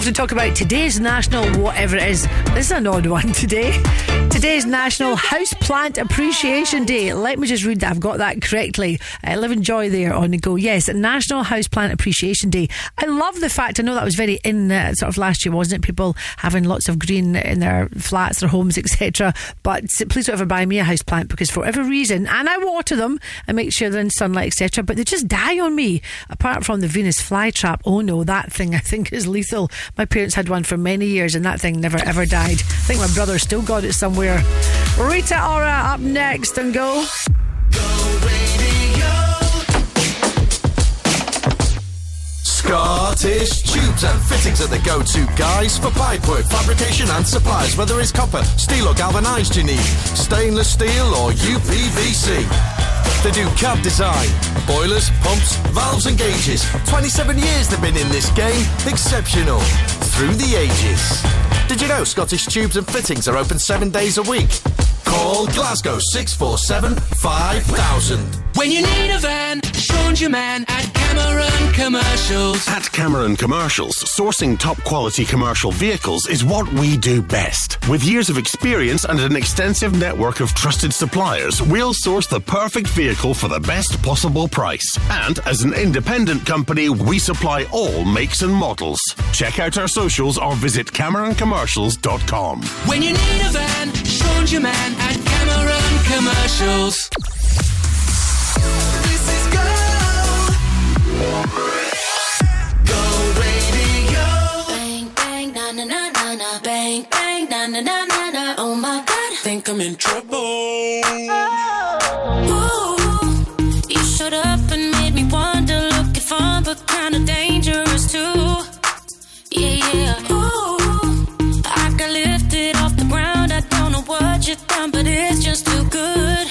S3: Often talk about today's national whatever it is. This is an odd one today. Today's National Houseplant Appreciation Day. Let me just read that. I've got that correctly. Uh, live and joy there on the go. Yes, National Houseplant Appreciation Day. I love the fact, I know that was very in uh, sort of last year, wasn't it? People having lots of green in their flats, their homes, etc. But please don't ever buy me a houseplant because for whatever reason, and I water them and make sure they're in sunlight, etc. But they just die on me. Apart from the Venus flytrap, oh no, that thing I think is lethal. My parents had one for many years and that thing never ever died. I think my brother still got it somewhere. Rita Ora up next and go.
S1: Scottish Tubes and Fittings are the go-to guys for pipework, fabrication and supplies. Whether it's copper, steel or galvanised you need, stainless steel or UPVC. They do CAD design, boilers, pumps, valves and gauges. 27 years they've been in this game. Exceptional. Through the ages. Did you know Scottish Tubes and Fittings are open seven days a week? Call Glasgow 647 5000.
S27: When you need a van, Sean's your man at Cameron Commercials.
S28: At Cameron Commercials, sourcing top quality commercial vehicles is what we do best. With years of experience and an extensive network of trusted suppliers, we'll source the perfect vehicle for the best possible price. And as an independent company, we supply all makes and models. Check out our socials or visit CameronCommercials.com.
S27: When you need a van, Sean's your man at Cameron Commercials.
S9: This is go. Go radio.
S15: Bang, bang, na na na na. Bang, bang, na na na na na. Oh my god.
S27: Think I'm in trouble.
S15: Ooh, fun, but kinda dangerous too. Yeah, yeah. Ooh, I got lifted off the ground. I don't know what you've done, but it's just too good.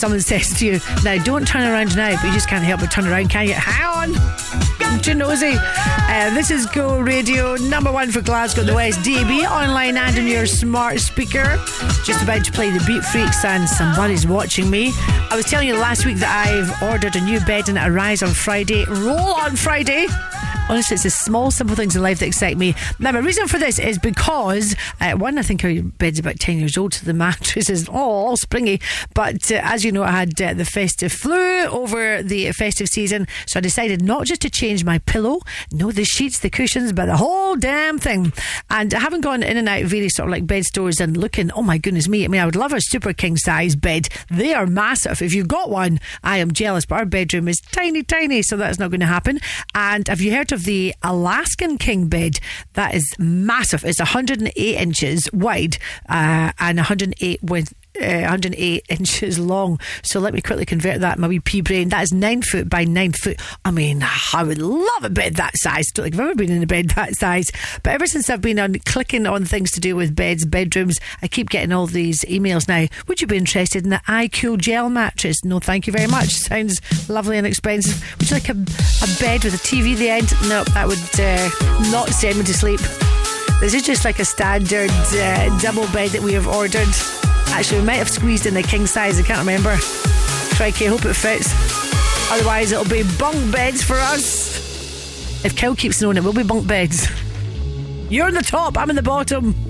S3: Someone says to you, now don't turn around now, but you just can't help but turn around, can you? Hang on. Genosy. Uh, this is Go Radio, number one for Glasgow, the West, DAB, online and on your smart speaker. Just about to play the Beatfreakz and somebody's watching me. I was telling you last week that I've ordered a new bed and it arrives on Friday. Roll on Friday. Honestly, it's the small, simple things in life that excite me. Now, my reason for this is because, uh, one, I think our bed's about 10 years old, so the mattress is oh, all springy. But uh, as you know, I had uh, the festive flu over the festive season, so I decided not just to change my pillow, no, the sheets, the cushions, but the whole damn thing. And I haven't gone in and out of various sort of like bed stores and looking, oh my goodness me, I mean, I would love a super king size bed. They are massive. If you've got one, I am jealous, but our bedroom is tiny, tiny, so that's not going to happen. And have you heard of the Alaskan king bed? That is massive. It's 108 inches wide uh, and 108 width. Uh, 108 inches long. So let me quickly convert that in my wee pea brain. That is nine foot by nine foot. I mean, I would love a bed that size. Don't think I've ever been in a bed that size. But ever since I've been on clicking on things to do with beds, bedrooms, I keep getting all these emails now. Would you be interested in the IQ gel mattress? No, thank you very much. Sounds lovely and expensive. Would you like a, a bed with a TV at the end? No, that would uh, not send me to sleep. This is just like a standard uh, double bed that we have ordered. Actually, we might have squeezed in the king size. I can't remember. Crikey, hope it fits. Otherwise, it'll be bunk beds for us. If Kel keeps knowing it, we'll be bunk beds. You're in the top, I'm in the bottom.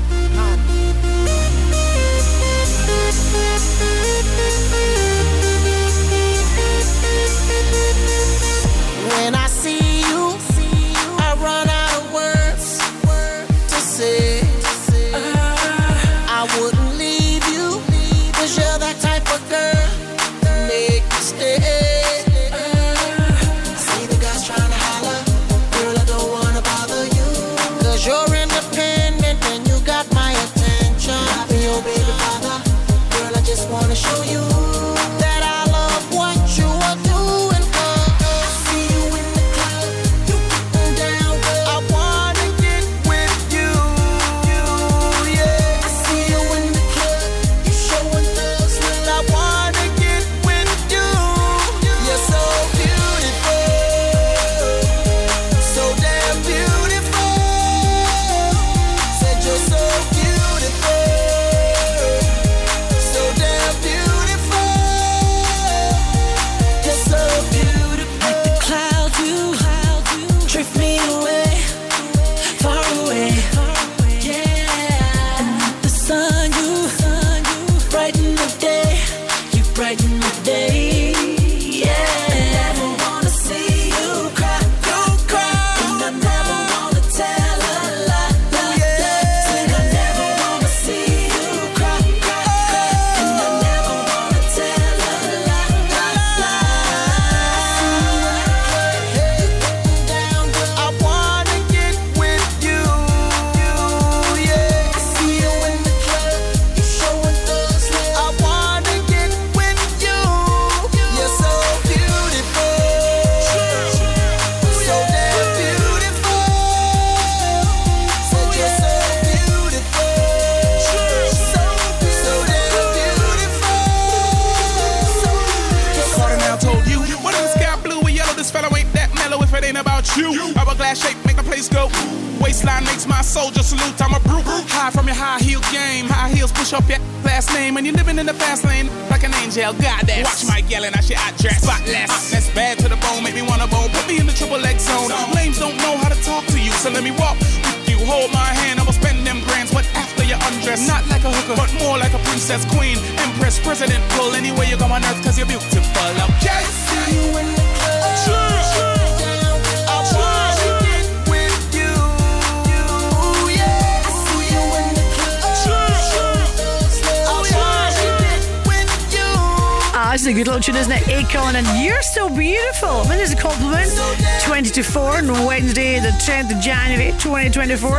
S3: 24.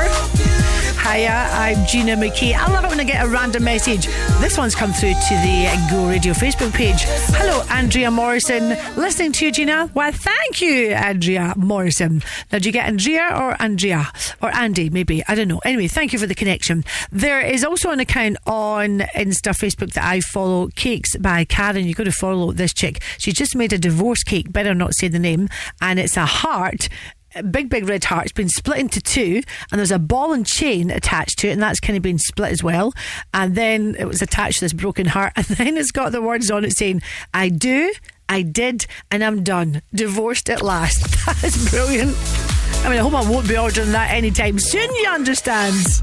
S3: Hiya, I'm Gina McKie. I love it when I get a random message. This one's come through to the Go Radio Facebook page. Hello, Andrea Morrison. Listening to you, Gina. Well, thank you, Andrea Morrison. Now, do you get Andrea or Andrea? Or Andy, maybe. I don't know. Anyway, thank you for the connection. There is also an account on Insta, Facebook that I follow, Cakes by Karen. You've got to follow this chick. She just made a divorce cake, better not say the name. And it's a heart big, big red heart. It's been split into two, and there's a ball and chain attached to it, and that's kind of been split as well. And then it was attached to this broken heart, and then it's got the words on it saying, I do, I did, and I'm done. Divorced at last. That is brilliant. I mean, I hope I won't be ordering that anytime soon, you understand?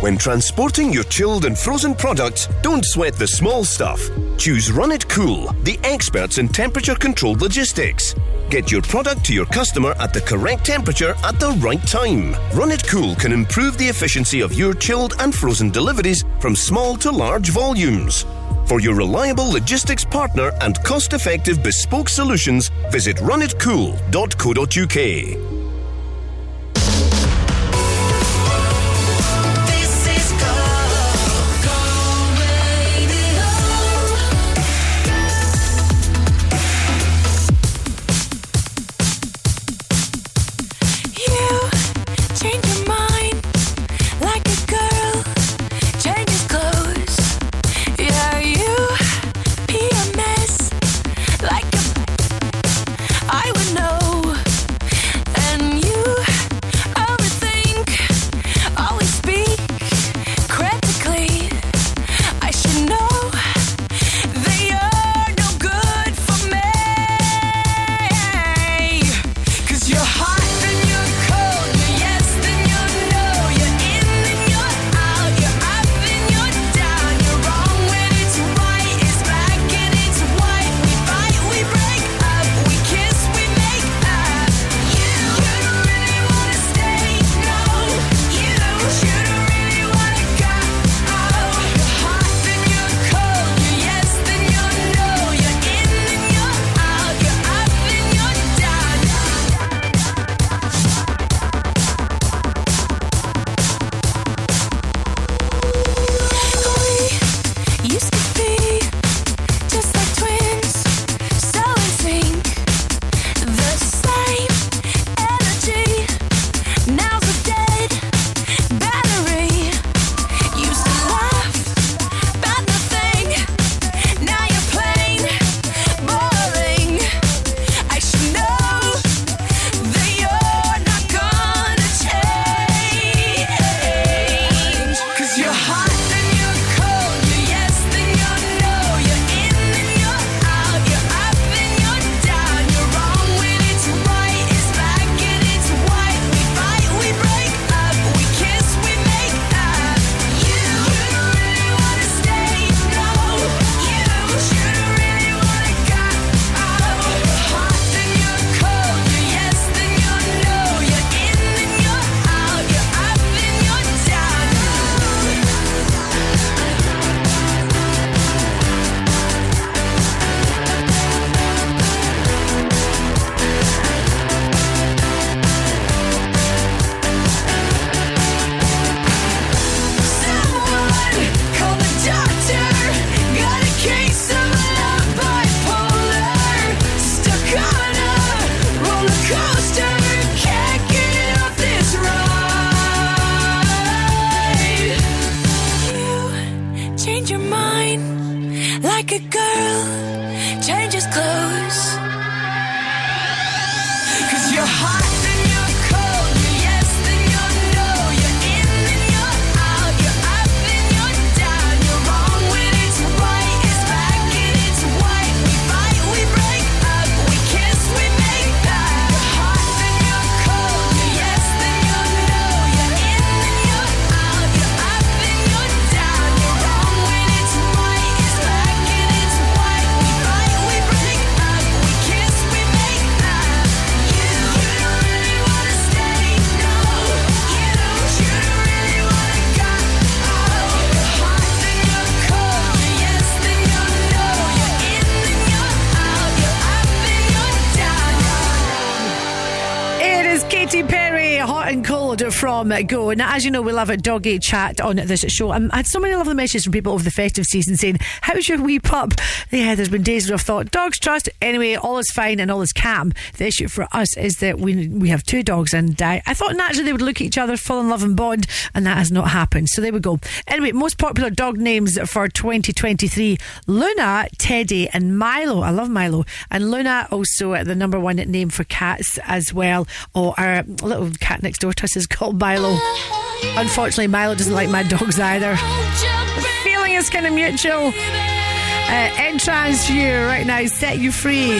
S14: When transporting your chilled and frozen products, don't sweat the small stuff. Choose Run It Cool, the experts in temperature controlled logistics. Get your product to your customer at the correct temperature at the right time. Run It Cool can improve the efficiency of your chilled and frozen deliveries from small to large volumes. For your reliable logistics partner and cost effective bespoke solutions, visit runitcool.co.uk.
S15: from Go. Now, as you know, we love a doggy chat on this show. Um, I had so many lovely messages from people over the festive season saying, How's your wee pup? Yeah, there's been days where I've thought, Dogs trust. Anyway, all is fine and all is calm. The issue for us is that we we have two dogs, and uh, I thought naturally they would look at each other, fall in love and bond, and that has not happened. So there we go. Anyway, most popular dog names for 2023 Luna, Teddy, and Milo. I love Milo. And Luna, also the number one name for cats as well. Oh, our little cat next door to us is called Milo. Unfortunately, Milo doesn't like my dogs either. The feeling is kind of mutual. Uh, entrance you right now, set you free.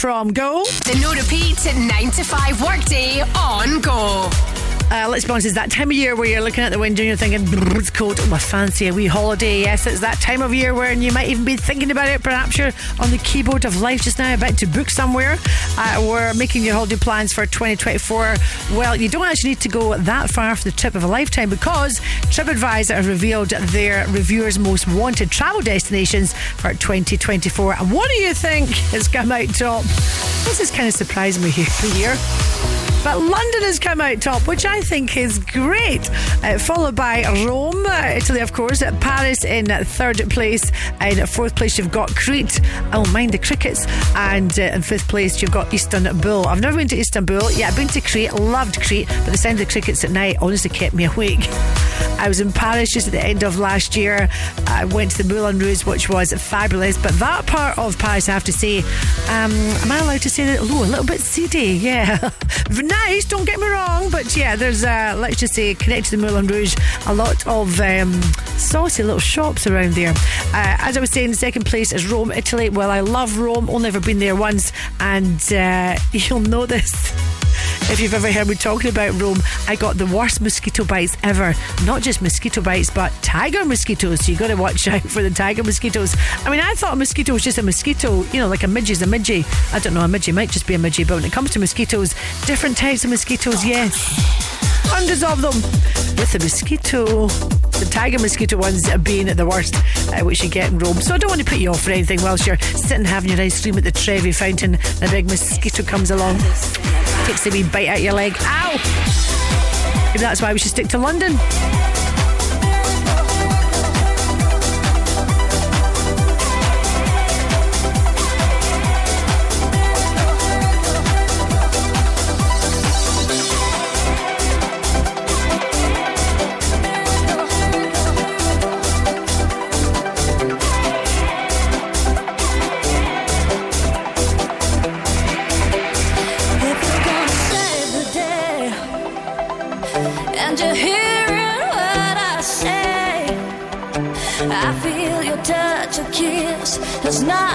S3: From Go. Honest, it's that time of year where you're looking out the window and you're thinking, "Brr, it's cold, oh, I fancy a wee holiday. Yes, it's that time of year where you might even be thinking about it. Perhaps you're on the keyboard of life just now, about to book somewhere uh, or making your holiday plans for 2024. Well, you don't actually need to go that far for the trip of a lifetime because TripAdvisor have revealed their reviewers' most wanted travel destinations for 2024. And what do you think has come out top? This is kind of surprising me here. But London has come out top, which I think is great. Uh, followed by Rome, uh, Italy, of course. Paris in third place. In fourth place, you've got Crete. Oh, mind the crickets. And uh, in fifth place, you've got Istanbul. I've never been to Istanbul. Yeah, I've been to Crete. Loved Crete. But the sound of the crickets at night honestly kept me awake. I was in Paris just at the end of last year. I went to the Moulin Rouge, which was fabulous. But that part of Paris, I have to say, um, am I allowed to say that? Oh, a little bit seedy, yeah. nice, don't get me wrong. But yeah, there's, uh, let's just say, connected to the Moulin Rouge, a lot of um, saucy little shops around there. Uh, as I was saying, the second place is Rome, Italy. Well, I love Rome, only ever been there once. And uh, you'll know this. If you've ever heard me talking about Rome, I got the worst mosquito bites ever. Not just mosquito bites, but tiger mosquitoes. So you got to watch out for the tiger mosquitoes. I mean, I thought a mosquito was just a mosquito, you know, like a midgie's a midgie. I don't know, a midgie might just be a midgie, but when it comes to mosquitoes, different types of mosquitoes, yes. Of them. With the mosquito, tiger mosquito ones being at the worst, uh, which you get in Rome. So I don't want to put you off for anything whilst you're sitting having your ice cream at the Trevi fountain and a big mosquito comes along. Takes a wee bite out your leg. Ow! Maybe that's why we should stick to London.
S15: Is not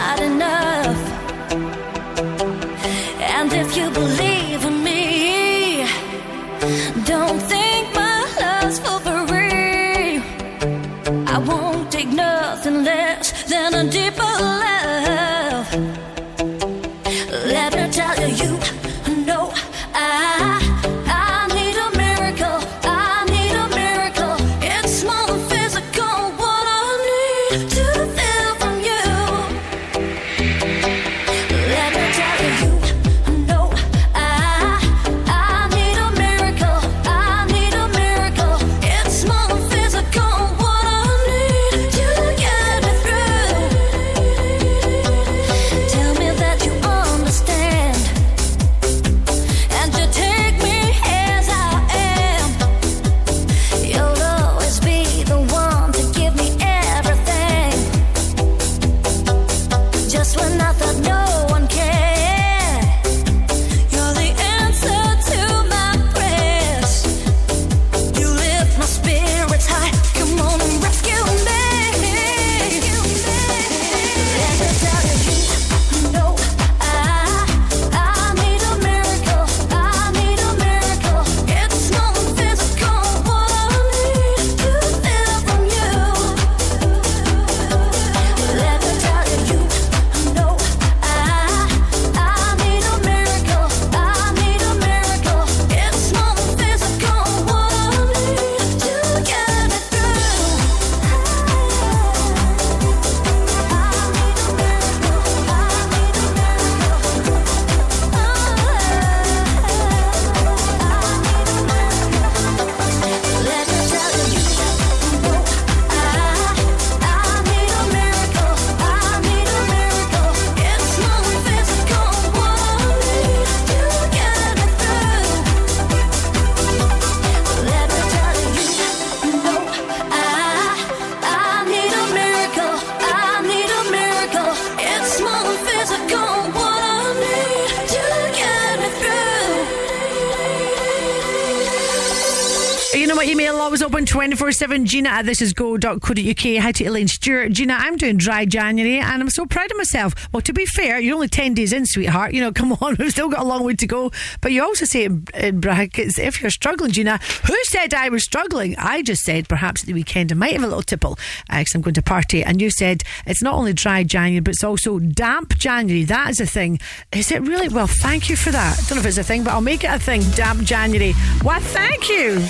S3: open 24 7. Gina at thisisgo.co.uk. Hi to Elaine Stewart. Gina, I'm doing dry January and I'm so proud of myself. Well, to be fair, you're only 10 days in, sweetheart. You know, come on, we've still got a long way to go. But you also say in, brackets, if you're struggling, Gina, who said I was struggling? I just said perhaps at the weekend I might have a little tipple uh, because I'm going to party. And you said it's not only dry January, but it's also damp January. That is a thing. Is it really? Well, thank you for that. I don't know if it's a thing, but I'll make it a thing. Damp January. Well, thank you.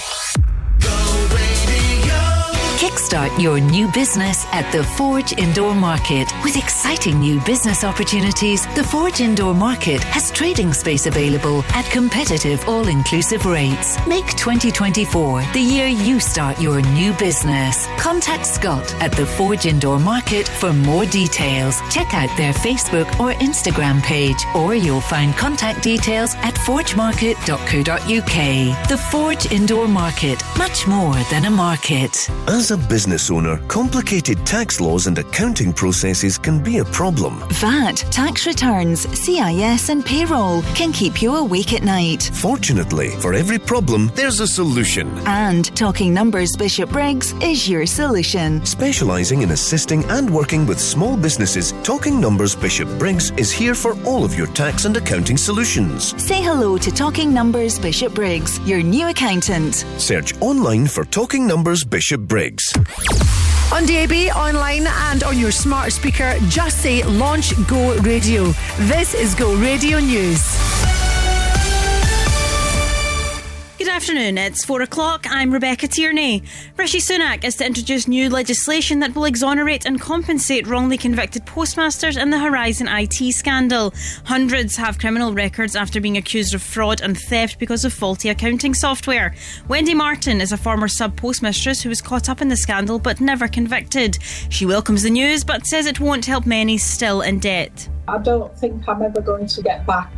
S29: Kickstart your new business at the Forge Indoor Market. With exciting new business opportunities, the Forge Indoor Market has trading space available at competitive all inclusive rates. Make 2024 the year you start your new business. Contact Scott at the Forge Indoor Market for more details. Check out their Facebook or Instagram page, or you'll find contact details at forgemarket.co.uk. The Forge Indoor Market, much more than a market.
S14: As a business owner, complicated tax laws and accounting processes can be a problem.
S30: VAT, tax returns, CIS, and payroll can keep you awake at night.
S14: Fortunately, for every problem, there's a solution.
S30: And Talking Numbers Bishopbriggs is your solution.
S14: Specialising in assisting and working with small businesses, Talking Numbers Bishop Briggs is here for all of your tax and accounting solutions.
S30: Say hello to Talking Numbers Bishopbriggs, your new accountant.
S14: Search online for Talking Numbers Bishopbriggs.
S3: On DAB, online, and on your smart speaker, just say Launch Go Radio. This is Go Radio News.
S6: Good afternoon, it's four o'clock. I'm Rebecca Tierney. Rishi Sunak is to introduce new legislation that will exonerate and compensate wrongly convicted postmasters in the Horizon IT scandal. Hundreds have criminal records after being accused of fraud and theft because of faulty accounting software. Wendy Martin is a former sub postmistress who was caught up in the scandal but never convicted. She welcomes the news but says it won't help many still in debt.
S31: I don't think I'm ever going to get back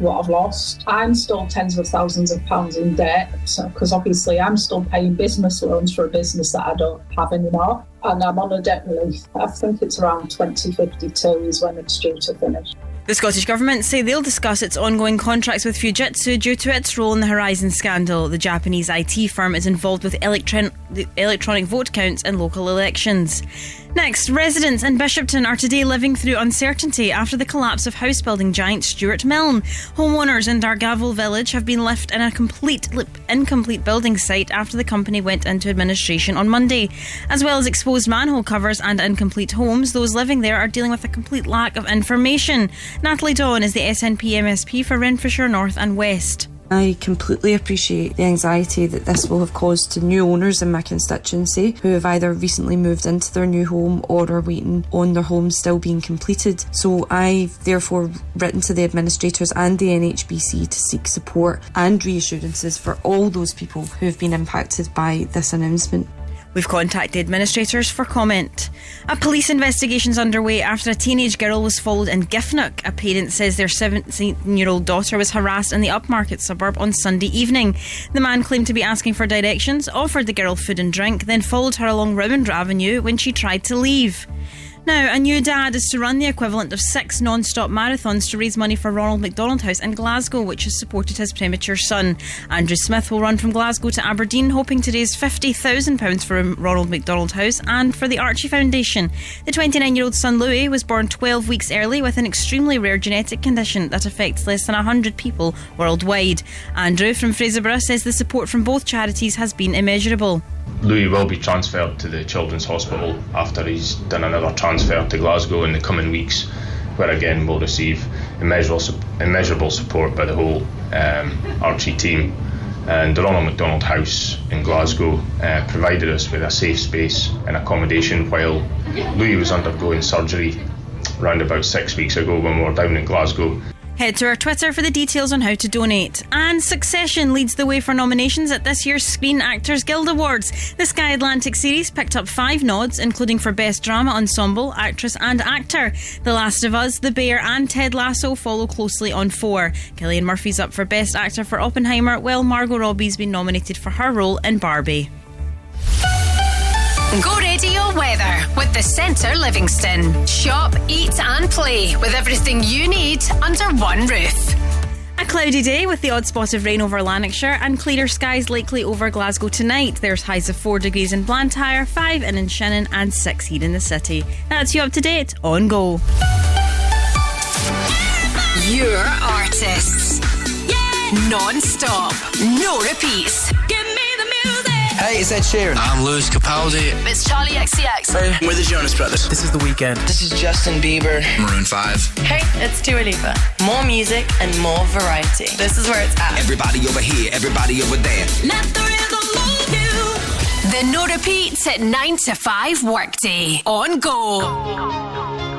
S31: what I've lost. I'm still tens of thousands of pounds in debt because obviously I'm still paying business loans for a business that I don't have anymore. And I'm on a debt relief. I think it's around 2052 is when it's due to finish.
S6: The Scottish Government say they'll discuss its ongoing contracts with Fujitsu due to its role in the Horizon scandal. The Japanese IT firm is involved with electron- electronic vote counts in local elections. Next, residents in Bishopton are today living through uncertainty after the collapse of house building giant Stewart Milne. Homeowners in Dargavel village have been left in a complete, incomplete building site after the company went into administration on Monday. As well as exposed manhole covers and incomplete homes, those living there are dealing with a complete lack of information. Natalie Don is the SNP MSP for Renfrewshire North and West.
S32: I completely appreciate the anxiety that this will have caused to new owners in my constituency who have either recently moved into their new home or are waiting on their home still being completed. So I've therefore written to the administrators and the NHBC to seek support and reassurances for all those people who have been impacted by this announcement.
S6: We've contacted administrators for comment. A police investigation's underway after a teenage girl was followed in Giffnock. A parent says their 17 year old daughter was harassed in the upmarket suburb on Sunday evening. The man claimed to be asking for directions, offered the girl food and drink, then followed her along Rowland Avenue when she tried to leave. Now, a new dad is to run the equivalent of six non stop marathons to raise money for Ronald McDonald House in Glasgow, which has supported his premature son. Andrew Smith will run from Glasgow to Aberdeen, hoping to raise £50,000 for Ronald McDonald House and for the Archie Foundation. The 29 year old son Louis was born 12 weeks early with an extremely rare genetic condition that affects less than 100 people worldwide. Andrew from Fraserburgh says the support from both charities has been immeasurable.
S33: Louis will be transferred to the Children's Hospital after he's done another transfer to Glasgow in the coming weeks, where again we'll receive immeasurable, immeasurable support by the whole um, Archie team. And the Ronald McDonald House in Glasgow uh, provided us with a safe space and accommodation while Louis was undergoing surgery around about six weeks ago when we were down in Glasgow.
S6: Head to our Twitter for the details on how to donate. And Succession leads the way for nominations at this year's Screen Actors Guild Awards. The Sky Atlantic series picked up five nods, including for Best Drama Ensemble, Actress and Actor. The Last of Us, The Bear, and Ted Lasso follow closely on four. Cillian Murphy's up for Best Actor for Oppenheimer, while Margot Robbie's been nominated for her role in Barbie.
S17: Go radio weather with the Centre Livingston. Shop, eat, and play with everything you need under one roof.
S6: A cloudy day with the odd spot of rain over Lanarkshire and clearer skies likely over Glasgow tonight. There's highs of 4 degrees in Blantyre, 5 in Shannon, and 6 here in the city. That's you up to date on Go.
S8: Your artists. Non stop. No repeats. Give me the music.
S34: Hey, it's Ed Sheeran. I'm Lewis Capaldi.
S8: It's Charli XCX.
S34: Hey, we're the Jonas Brothers. This is The Weeknd. This is Justin Bieber. Maroon 5.
S35: Hey, it's Dua Lipa. More music and more variety. This is where it's at.
S34: Everybody over here, everybody over there.
S8: Let the rhythm move you. The no repeats at 9 to 5 workday. On Go.
S15: Hello,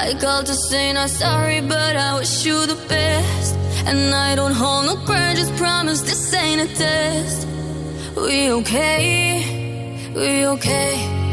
S15: I called to say not sorry, but I wish you the best. And I don't hold no grudge, just promise this ain't a test. We okay? We okay?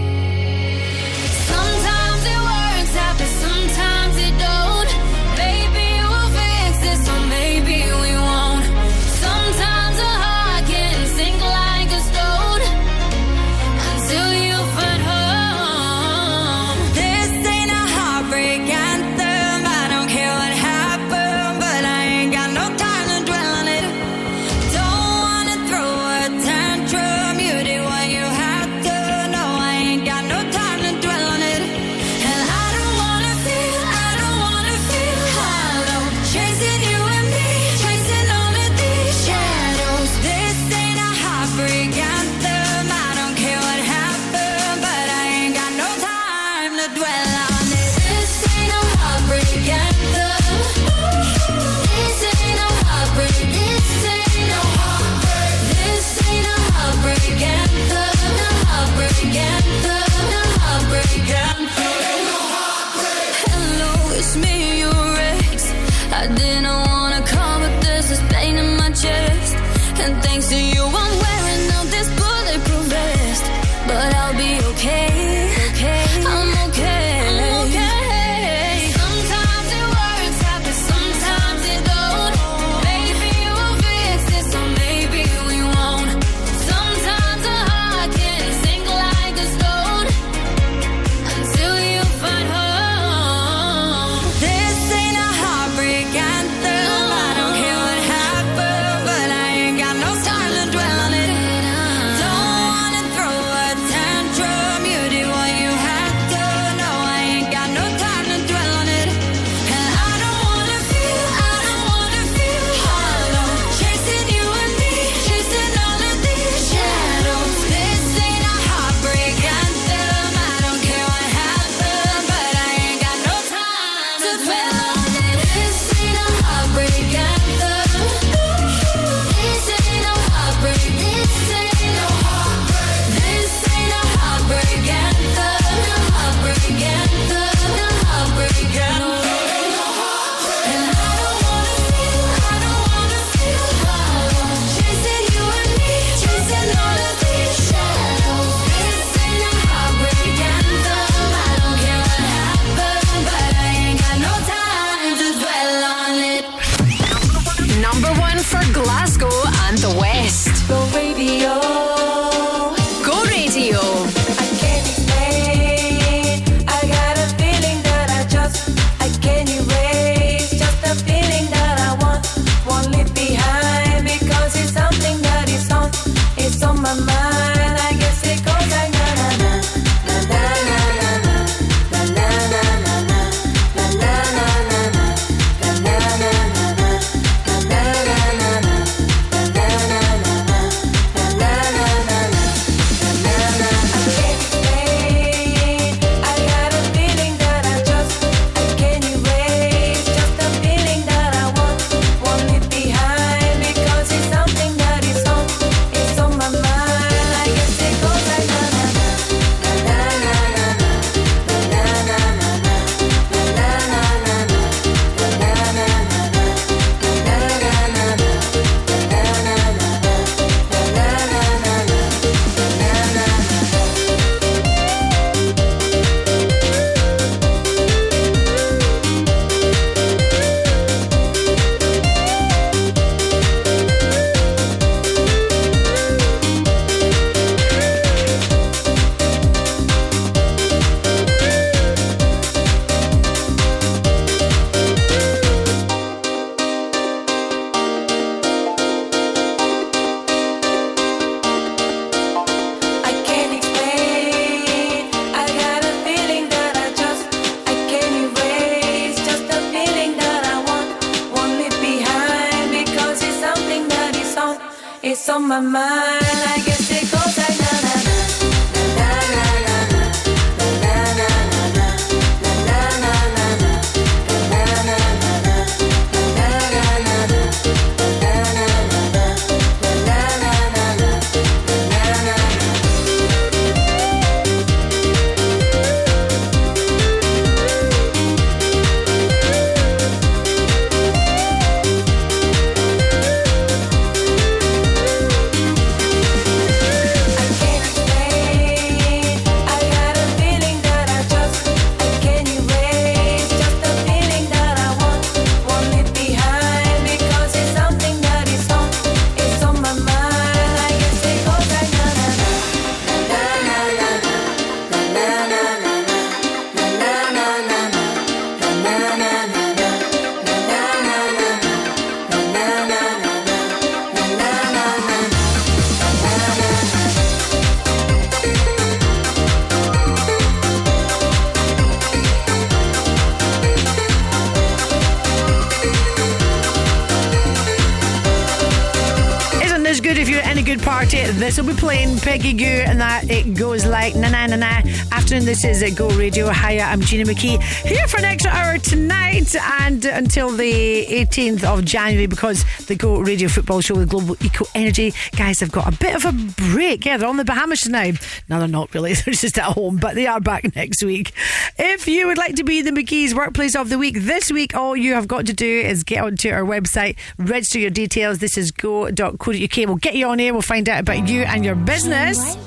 S3: Peggy Gou, and that it goes like na na na na. Afternoon, this is a Go Radio. Hiya, I'm Gina McKie here for an extra hour tonight and until the 18th of January because the Go Radio Football Show with Global Eco Energy guys have got a bit of a break. Yeah, they're on the Bahamas now. No, they're not really. They're just at home, but they are back next week. If you would like to be the McKie's Workplace of the Week this week, all you have got to do is get onto our website, register your details. This is go.co.uk. We'll get you on air. We'll find out about you and your business.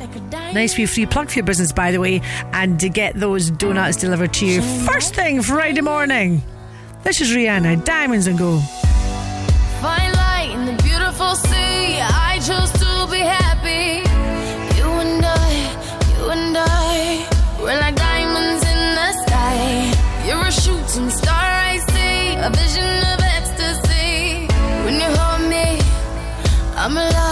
S3: Nice wee free plug for your business, by the way, and to get those donuts delivered to you first thing Friday morning. This is Rihanna, Diamonds and Go.
S36: Fine light in the beautiful sea. I chose shooting star, I see, a vision of ecstasy. When you hold me, I'm alive.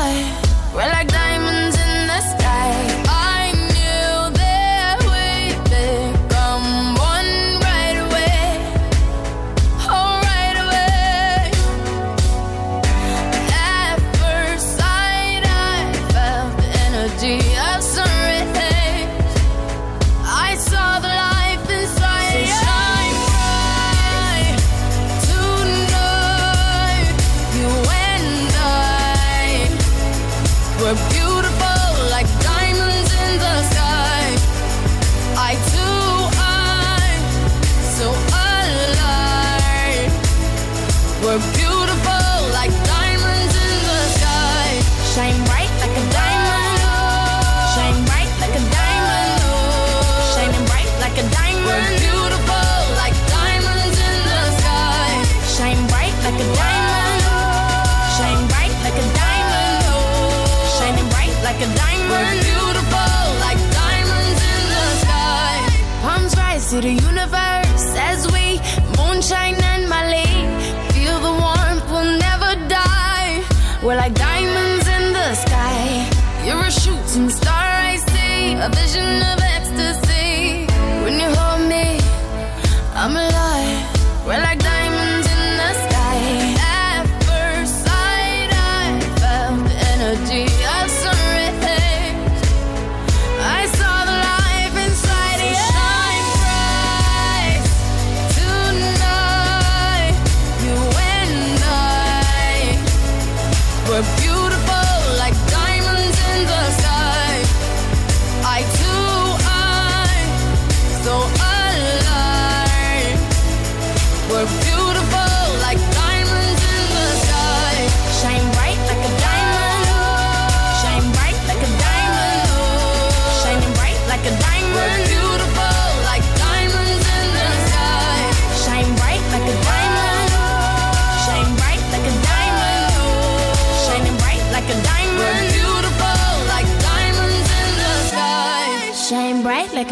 S36: The universe as we moonshine and Mali. Feel the warmth, we'll never die. We're like diamonds in the sky. You're a shooting star, I see. A vision of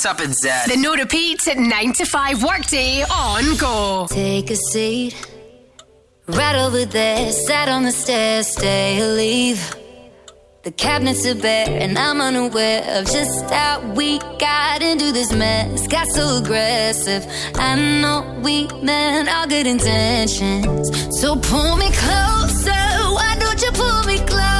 S37: What's Up it's Zedd.
S8: The No Repeat 9 to 5 workday on Go.
S15: Take a seat. Right over there, sat on the stairs, stay or leave. The cabinets are bare, and I'm unaware of just how we got into this mess. Got so aggressive. I know we meant all good intentions. So pull me closer. Why don't you pull me closer?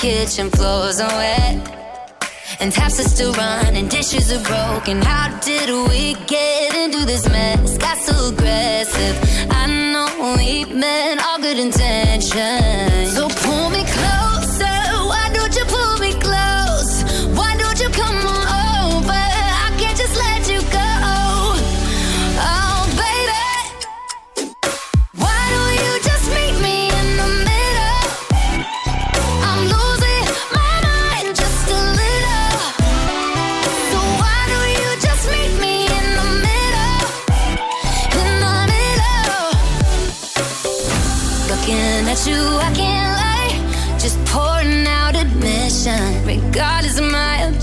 S15: kitchen floors are wet and taps are still running, dishes are broken. How did we get into this mess? Got so aggressive. I know we meant all good intentions.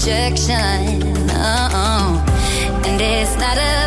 S15: rejection. Oh, and it's not
S38: a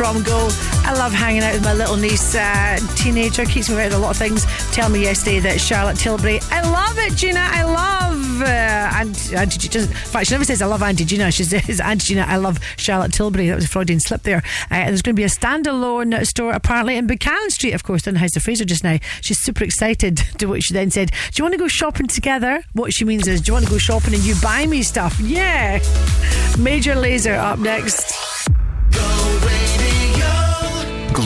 S3: from Go. I love hanging out with my little niece, uh, teenager, keeps me of a lot of things. Tell me yesterday that Charlotte Tilbury, I love it, Gina, I love uh, Aunt, Auntie Gina. In fact, she never says I love Auntie Gina, she says Auntie Gina, I love Charlotte Tilbury. That was a Freudian slip there. Uh, and there's going to be a standalone store apparently in Buchanan Street, of course, in House of Fraser just now. She's super excited to what she then said. Do you want to go shopping together? What she means is, do you want to go shopping and you buy me stuff? Yeah. Major Lazer up next.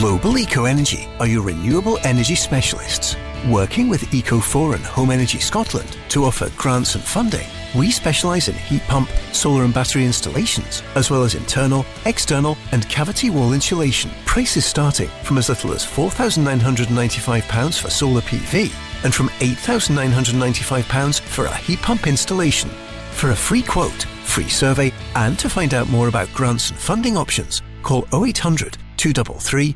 S22: Global Eco Energy are your renewable energy specialists. Working with Eco4 and Home Energy Scotland to offer grants and funding, we specialise in heat pump, solar and battery installations, as well as internal, external and cavity wall insulation. Prices starting from as little as £4,995 for solar PV and from £8,995 for a heat pump installation. For a free quote, free survey, and to find out more about grants and funding options, call 0800 233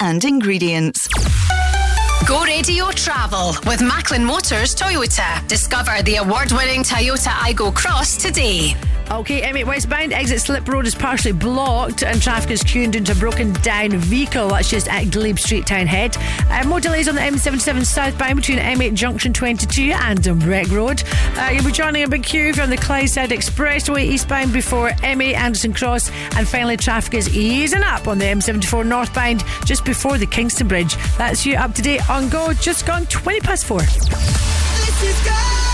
S30: and ingredients.
S8: Go Radio Travel with Macklin Motors Toyota. Discover the award winning Toyota Aygo Cross today.
S3: Okay, M8 westbound exit Slip Road is partially blocked and traffic is queued into a broken down vehicle. That's just at Glebe Street Town Head. Uh, more delays on the M77 southbound between M8 Junction 22 and Dumbreck Road. Uh, you'll be joining a big queue from the Clydeside Expressway eastbound before M8 Anderston Cross. And finally, traffic is easing up on the M74 northbound just before the Kingston Bridge. That's you up to date on Go. Just gone 20 past four.
S36: Do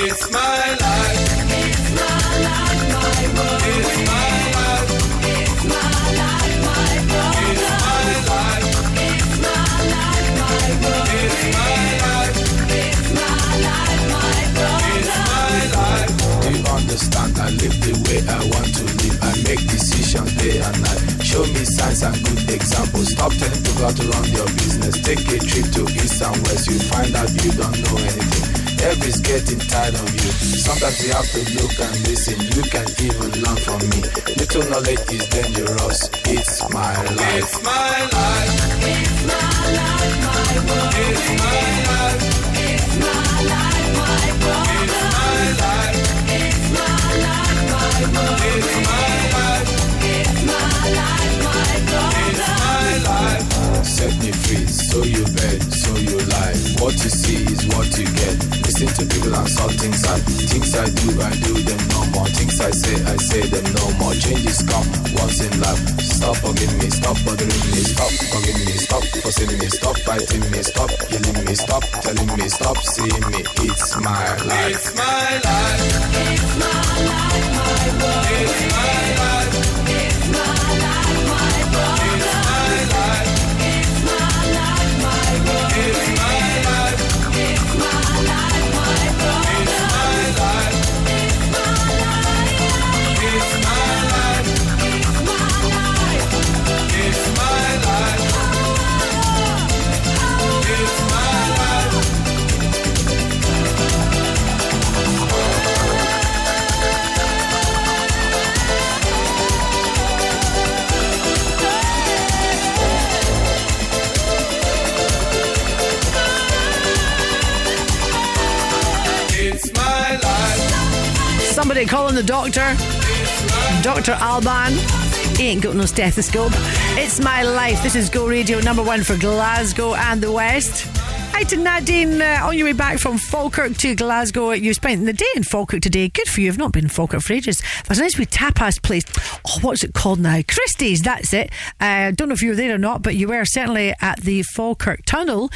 S39: It's my life. It's my life,
S15: my world. It's my life. It's my life, my world. It's my life. It's my life, my world. It's my life. It's my life, my world. It's
S39: you understand? I live the way I want to live. I make decisions day and night. Show me signs and good examples. Stop telling people how to run your business. Take a trip to east and west. You find out you don't know anything. Everybody's getting tired of you. Sometimes you have to look and listen. You can even learn from me. Little knowledge is dangerous. It's my life.
S15: It's my life. It's my life, my world. It's my life. It's my life, my world. It's my life. It's my life, my world. It's my life. It's my life, my world. It's my life.
S39: Set me free, so you bet, so you lie. What you see is what you get. Listen to people and saw things I things I do, I do them no more. Things I say, I say them no more. Changes come once in life. Stop bugging me, stop bothering me, stop bugging me, stop fussing me, stop fighting me, stop yelling me, stop telling me, stop seeing me. It's my life.
S15: It's my life. It's my life, my world. It's my life.
S3: Somebody calling the doctor. Dr. Alban. He ain't got no stethoscope. It's my life. This is Go Radio number one for Glasgow and the West. Hi to Nadine uh, on your way back from Falkirk to Glasgow. You spent the day in Falkirk today. Good for you. I've not been in Falkirk for ages. There's a nice wee tapas place. Oh, what's it called now? Christie's, that's it. I uh, don't know if you were there or not, but you were certainly at the Falkirk Tunnel.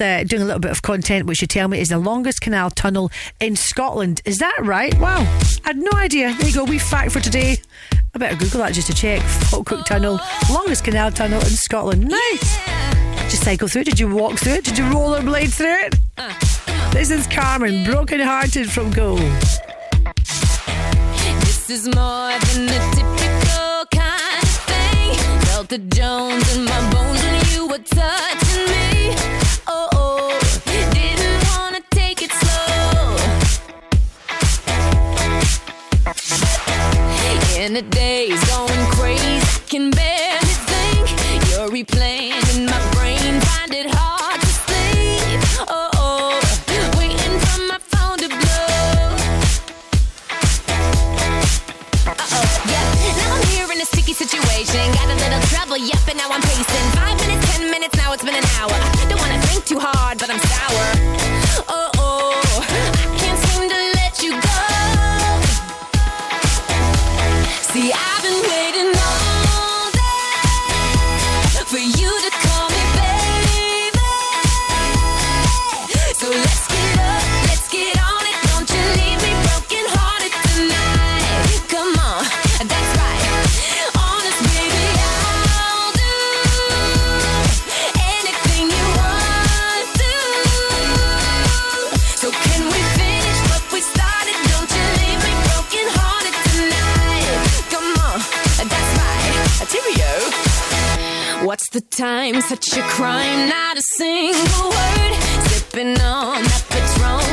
S3: Uh, doing a little bit of content, which you tell me is the longest canal tunnel in Scotland. Is that right? Wow. I had no idea. There you go. We fact for today. I better Google that just to check. Falkirk Tunnel, longest canal tunnel in Scotland. Nice. Did you cycle through it? Did you walk through it? Did you rollerblade through it? Uh. This is Karmin, broken hearted from Go.
S15: This is more than a typical kind of thing. Felt the Jones in my bones when you were touching me. Oh, oh. didn't wanna take it slow. In the days going yep, and now I'm pacing. Five minutes, ten minutes, now it's been an hour. Don't wanna think too hard, but I'm sour. The time? Such a crime, not a single word. Sipping on that Patron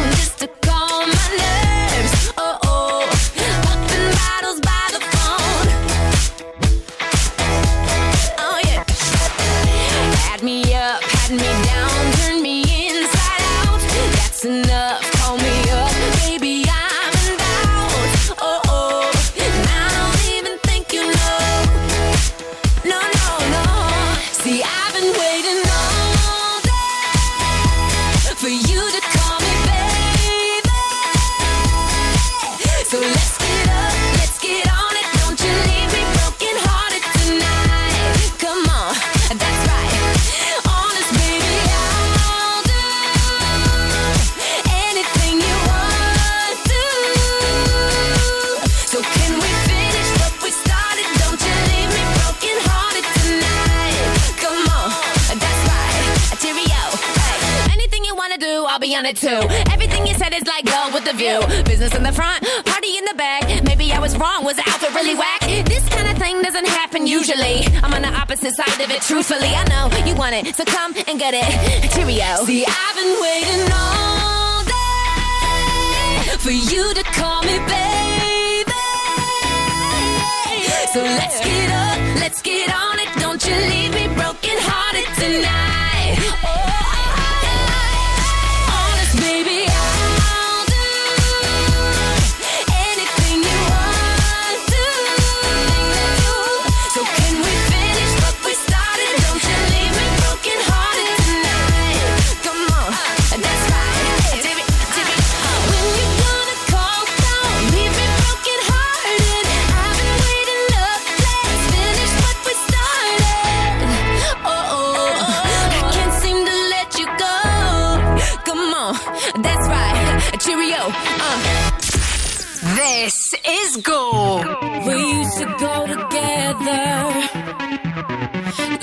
S15: on it too. Everything you said is like go with the view. Business in the front, party in the back. Maybe I was wrong, was the outfit really whack? This kind of thing doesn't happen usually. I'm on the opposite side of it, truthfully. I know you want it, so come and get it. Cheerio. See, I've been waiting all day for you to call me baby.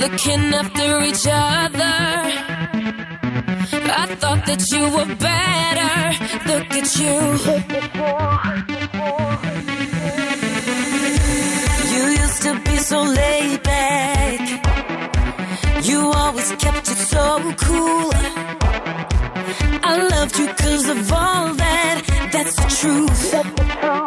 S15: Looking after each other. I thought that you were better. Look at you. You used to be so laid back. You always kept it so cool. I loved you cause of all that. That's the truth.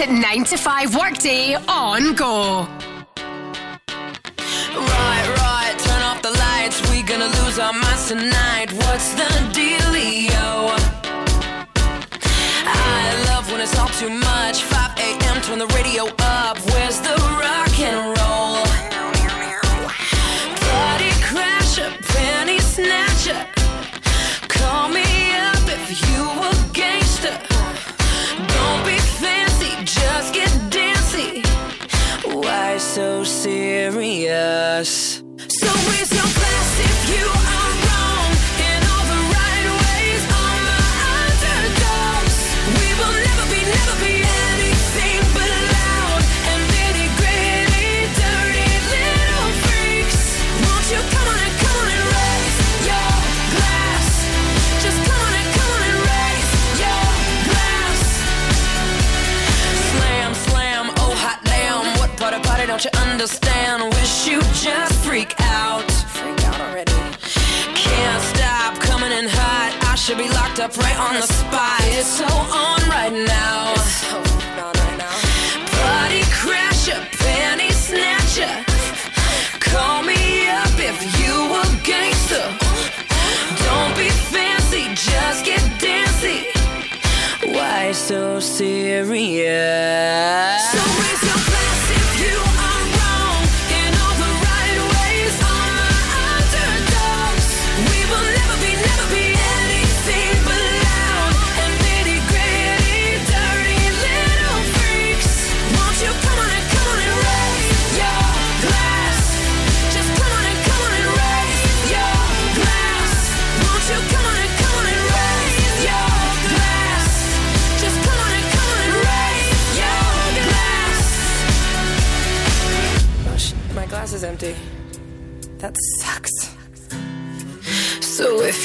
S15: At 9 to 5 workday on Go.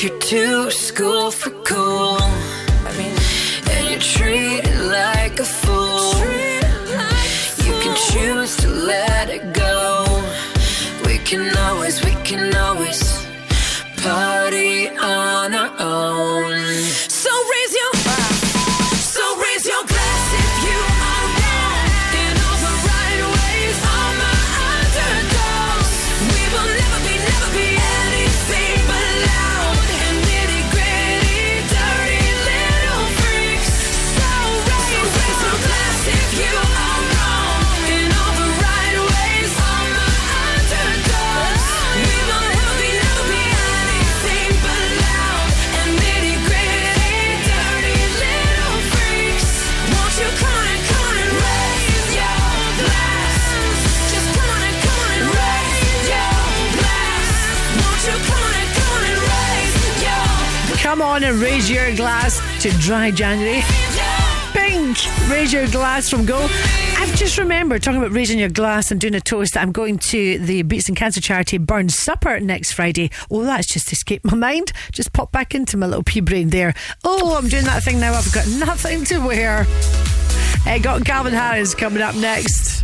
S3: You're too school for cool. want to raise your glass
S40: to dry January?
S3: Pink, raise your glass from Go. I've just remembered talking about raising your glass and doing a toast. I'm going to the Beatson Cancer Charity Burn Supper next Friday. Oh, that's just escaped my mind. Just pop back into my little pea brain there. Oh, I'm doing that thing now. I've got nothing to wear. I got Calvin Harris coming up next.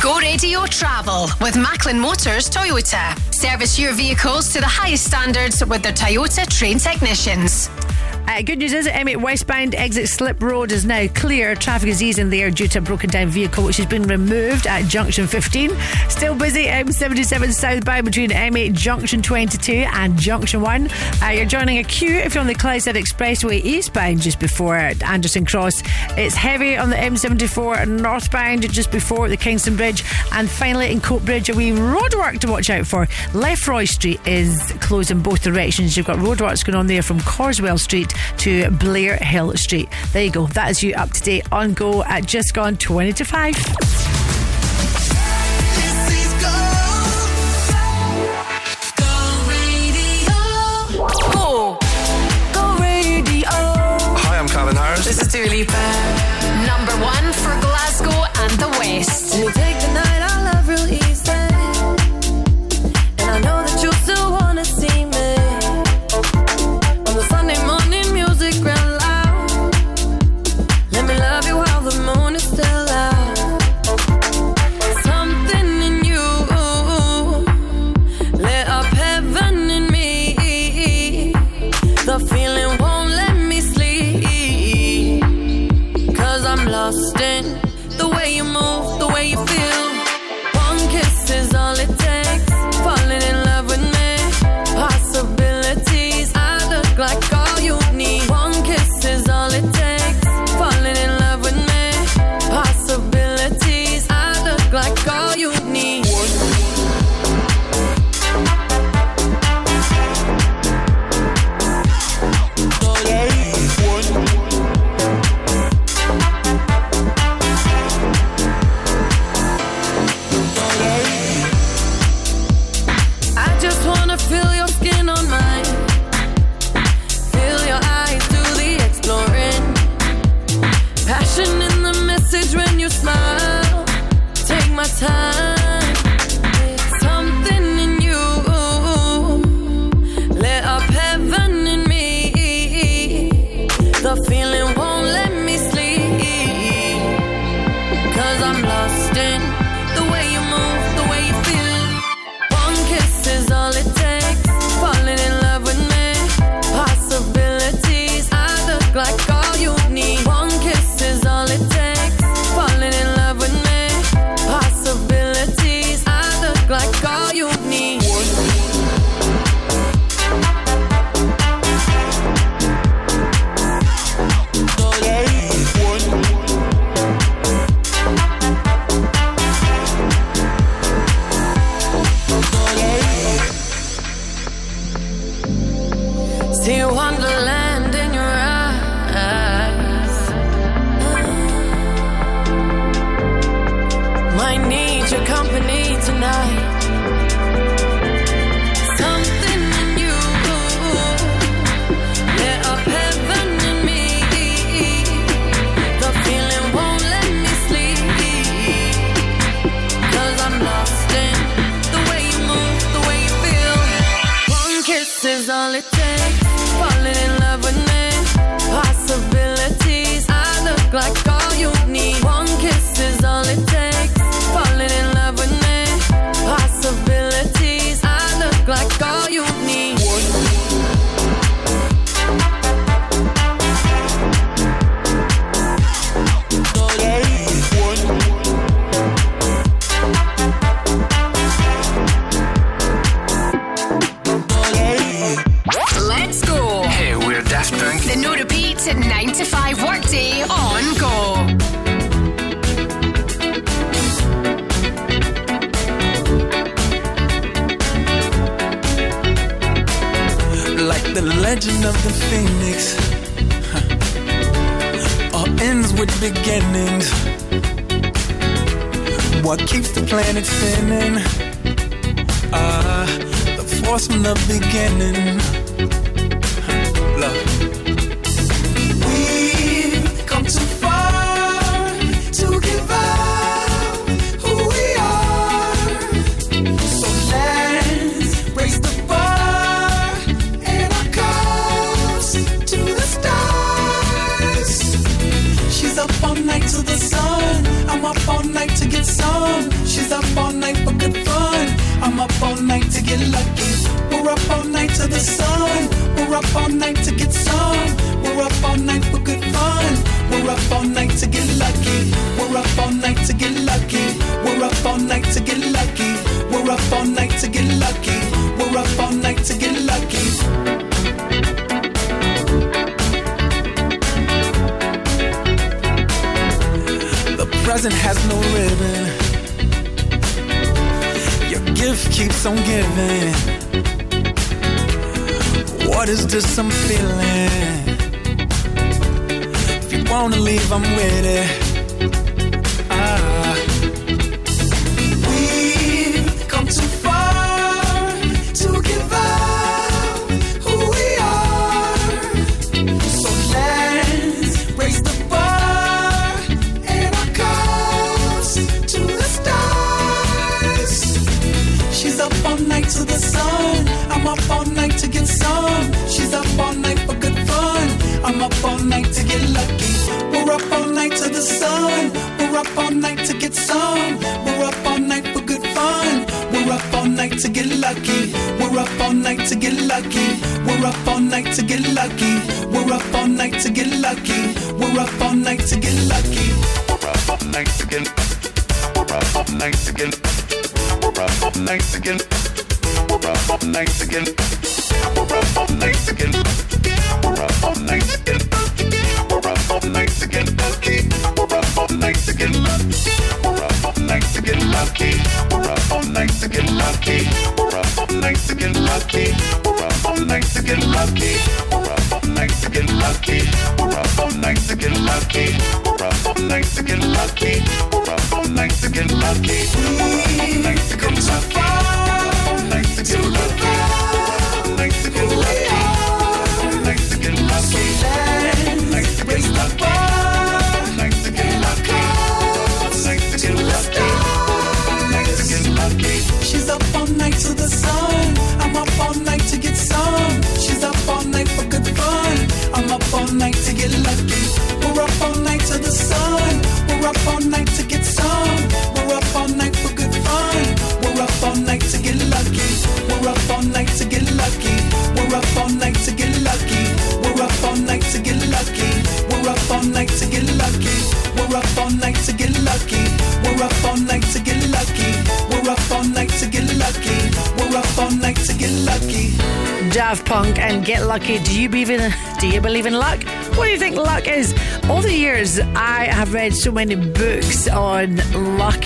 S8: Go Radio Travel with Macklin Motors Toyota. Service your vehicles to the highest standards with their Toyota trained technicians.
S3: Uh, good news is M8 westbound exit Slip Road is now clear. Traffic is easing there due to a broken down vehicle which has been removed at junction 15. Still busy M77 southbound between M8 junction 22 and junction 1. Uh, you're joining a queue if you're on the Clydeside Expressway eastbound just before Anderston Cross. It's heavy on the M74 northbound just before the Kingston Bridge. And finally in Coatbridge, a wee roadwork to watch out for. Lefroy Street is closed in both directions. You've got roadworks going on there from Carswell Street to Blair Hill Street. There you go. That is you up to date on Go at just gone 20 to 5.
S8: Go! Go Radio!
S34: Hi, I'm Calvin Harris.
S8: This is Dua Lipa.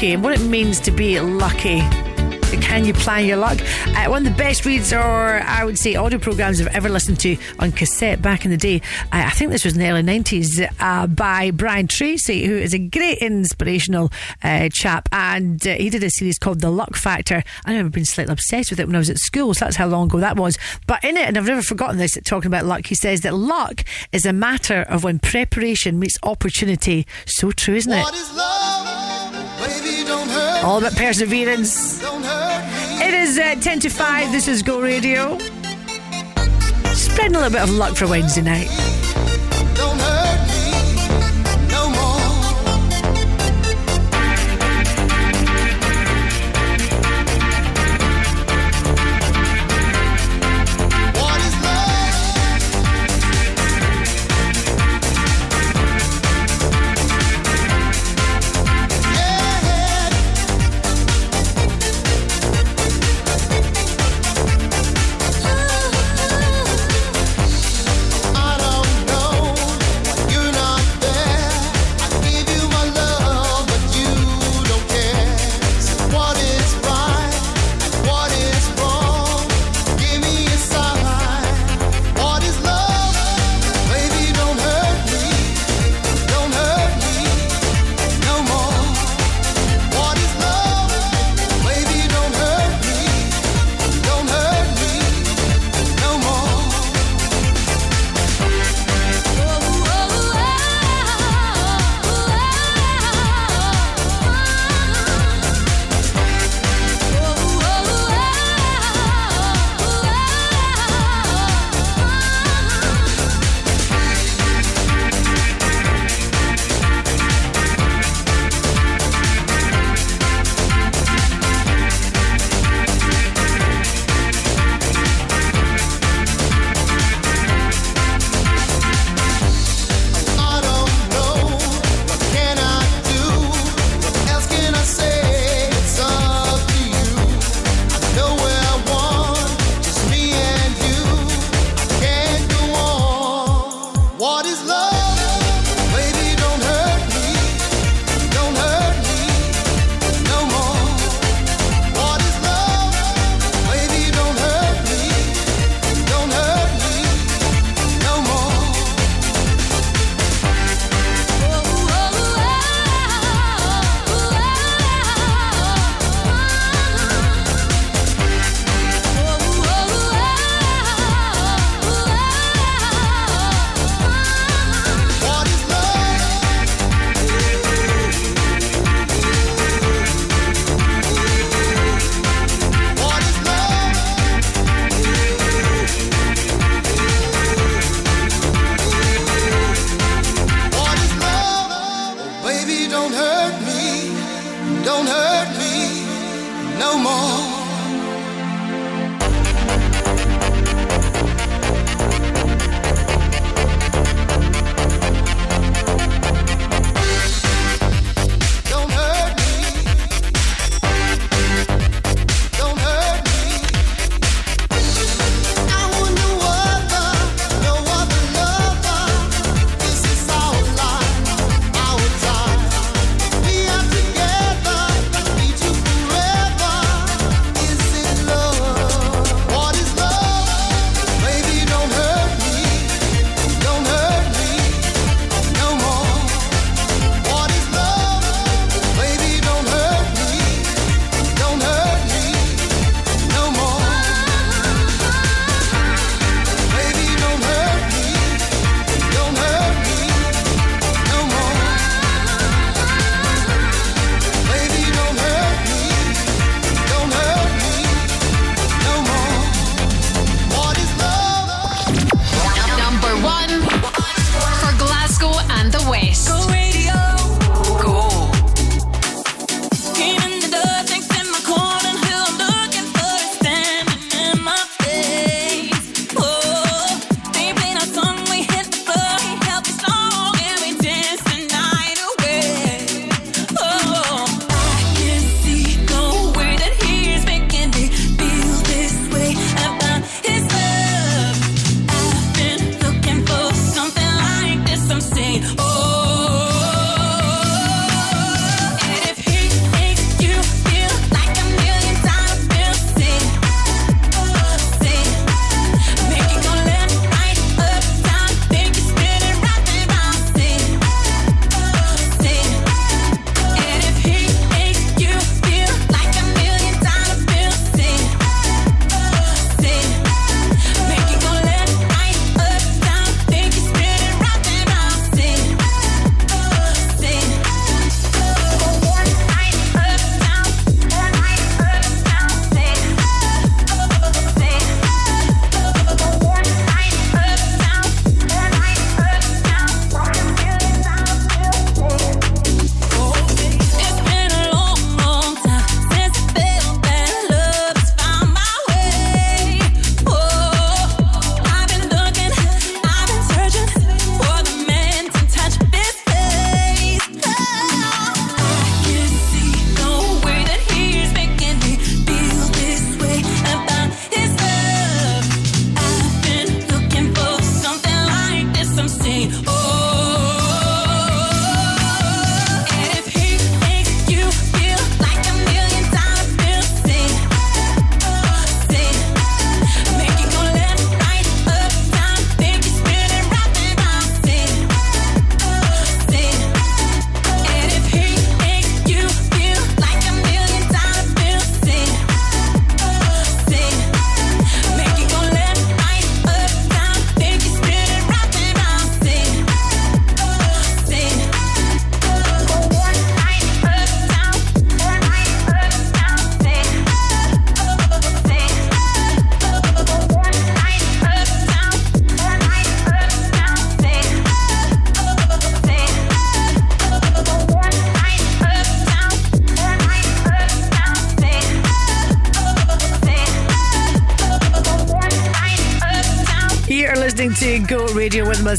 S41: lucky and
S3: what it means to be lucky. Can you plan your luck? Uh, one of the best reads, or I would say audio programs I've ever listened to on cassette back in the day. Uh, I think this was in the early 90s uh, by Brian Tracy, who is a great inspirational uh, chap. And uh, he did a series called The Luck Factor. i've been slightly obsessed with it when I was at school, so that's how long ago that was. But in it, and I've never forgotten this, talking about luck, he says that luck is a matter of when preparation meets opportunity. So true, isn't it? What is love? All about perseverance. It is uh, 10 to 5. This is Go Radio. Spreading a little bit of luck for Wednesday night.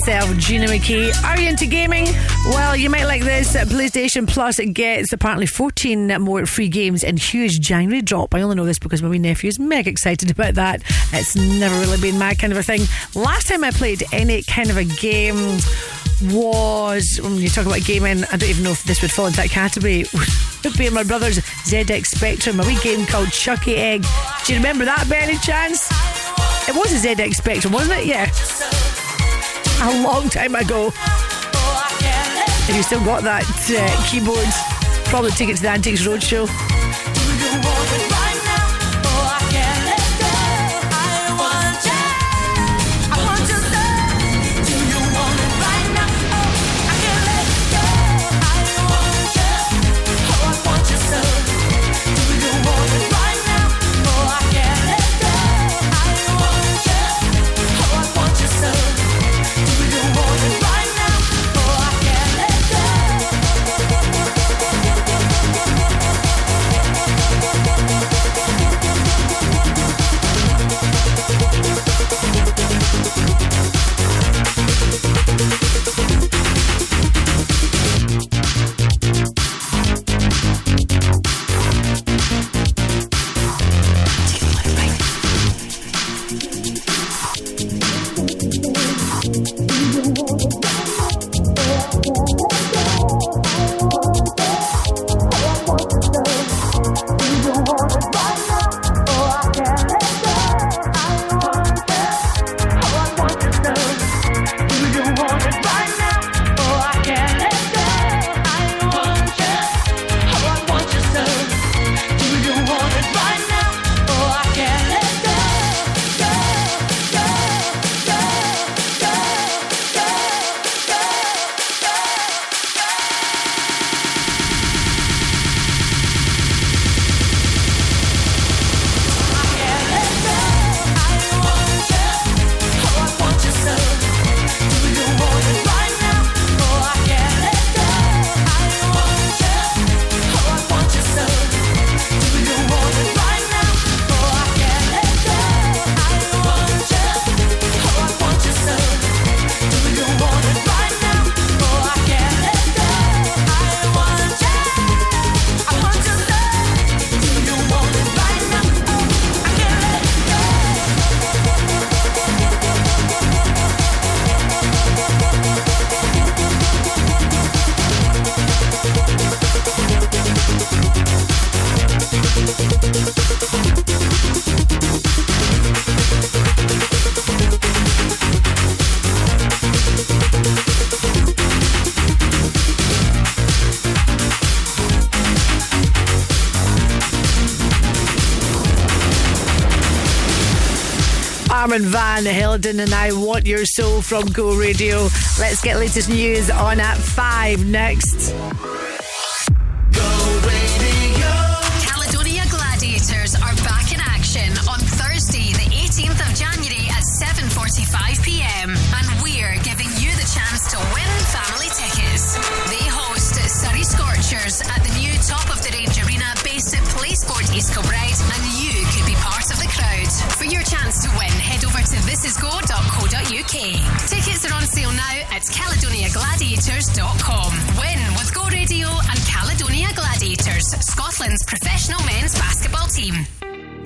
S3: Gina McKie. Are you into gaming? Well, you might like this. PlayStation Plus gets apparently 14 more free games in huge January drop. I only know this because my wee nephew is mega excited about that. It's never really been my kind of a thing. Last time I played any kind of a game was when you talk about gaming, I don't even know if this would fall into that category. Would be my brother's ZX Spectrum, a wee game called Chuckie Egg. Do you remember that by any chance? It was a ZX Spectrum, wasn't it? Yeah. A long time ago. If you still got that uh, keyboard, probably take it to the Antiques Roadshow. Armand Van Helden and I Want Your Soul from Go Radio. Let's get latest news on at 5 next.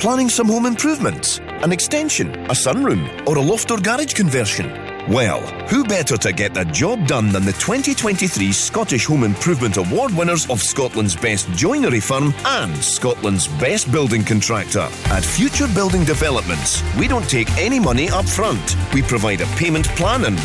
S14: Planning some home improvements? An extension, a sunroom, or a loft or garage conversion? Well, who better to get the job done than the 2023 Scottish Home Improvement Award winners of Scotland's Best Joinery Firm and Scotland's Best Building Contractor? At Future Building Developments, we don't take any money up front. We provide a payment plan and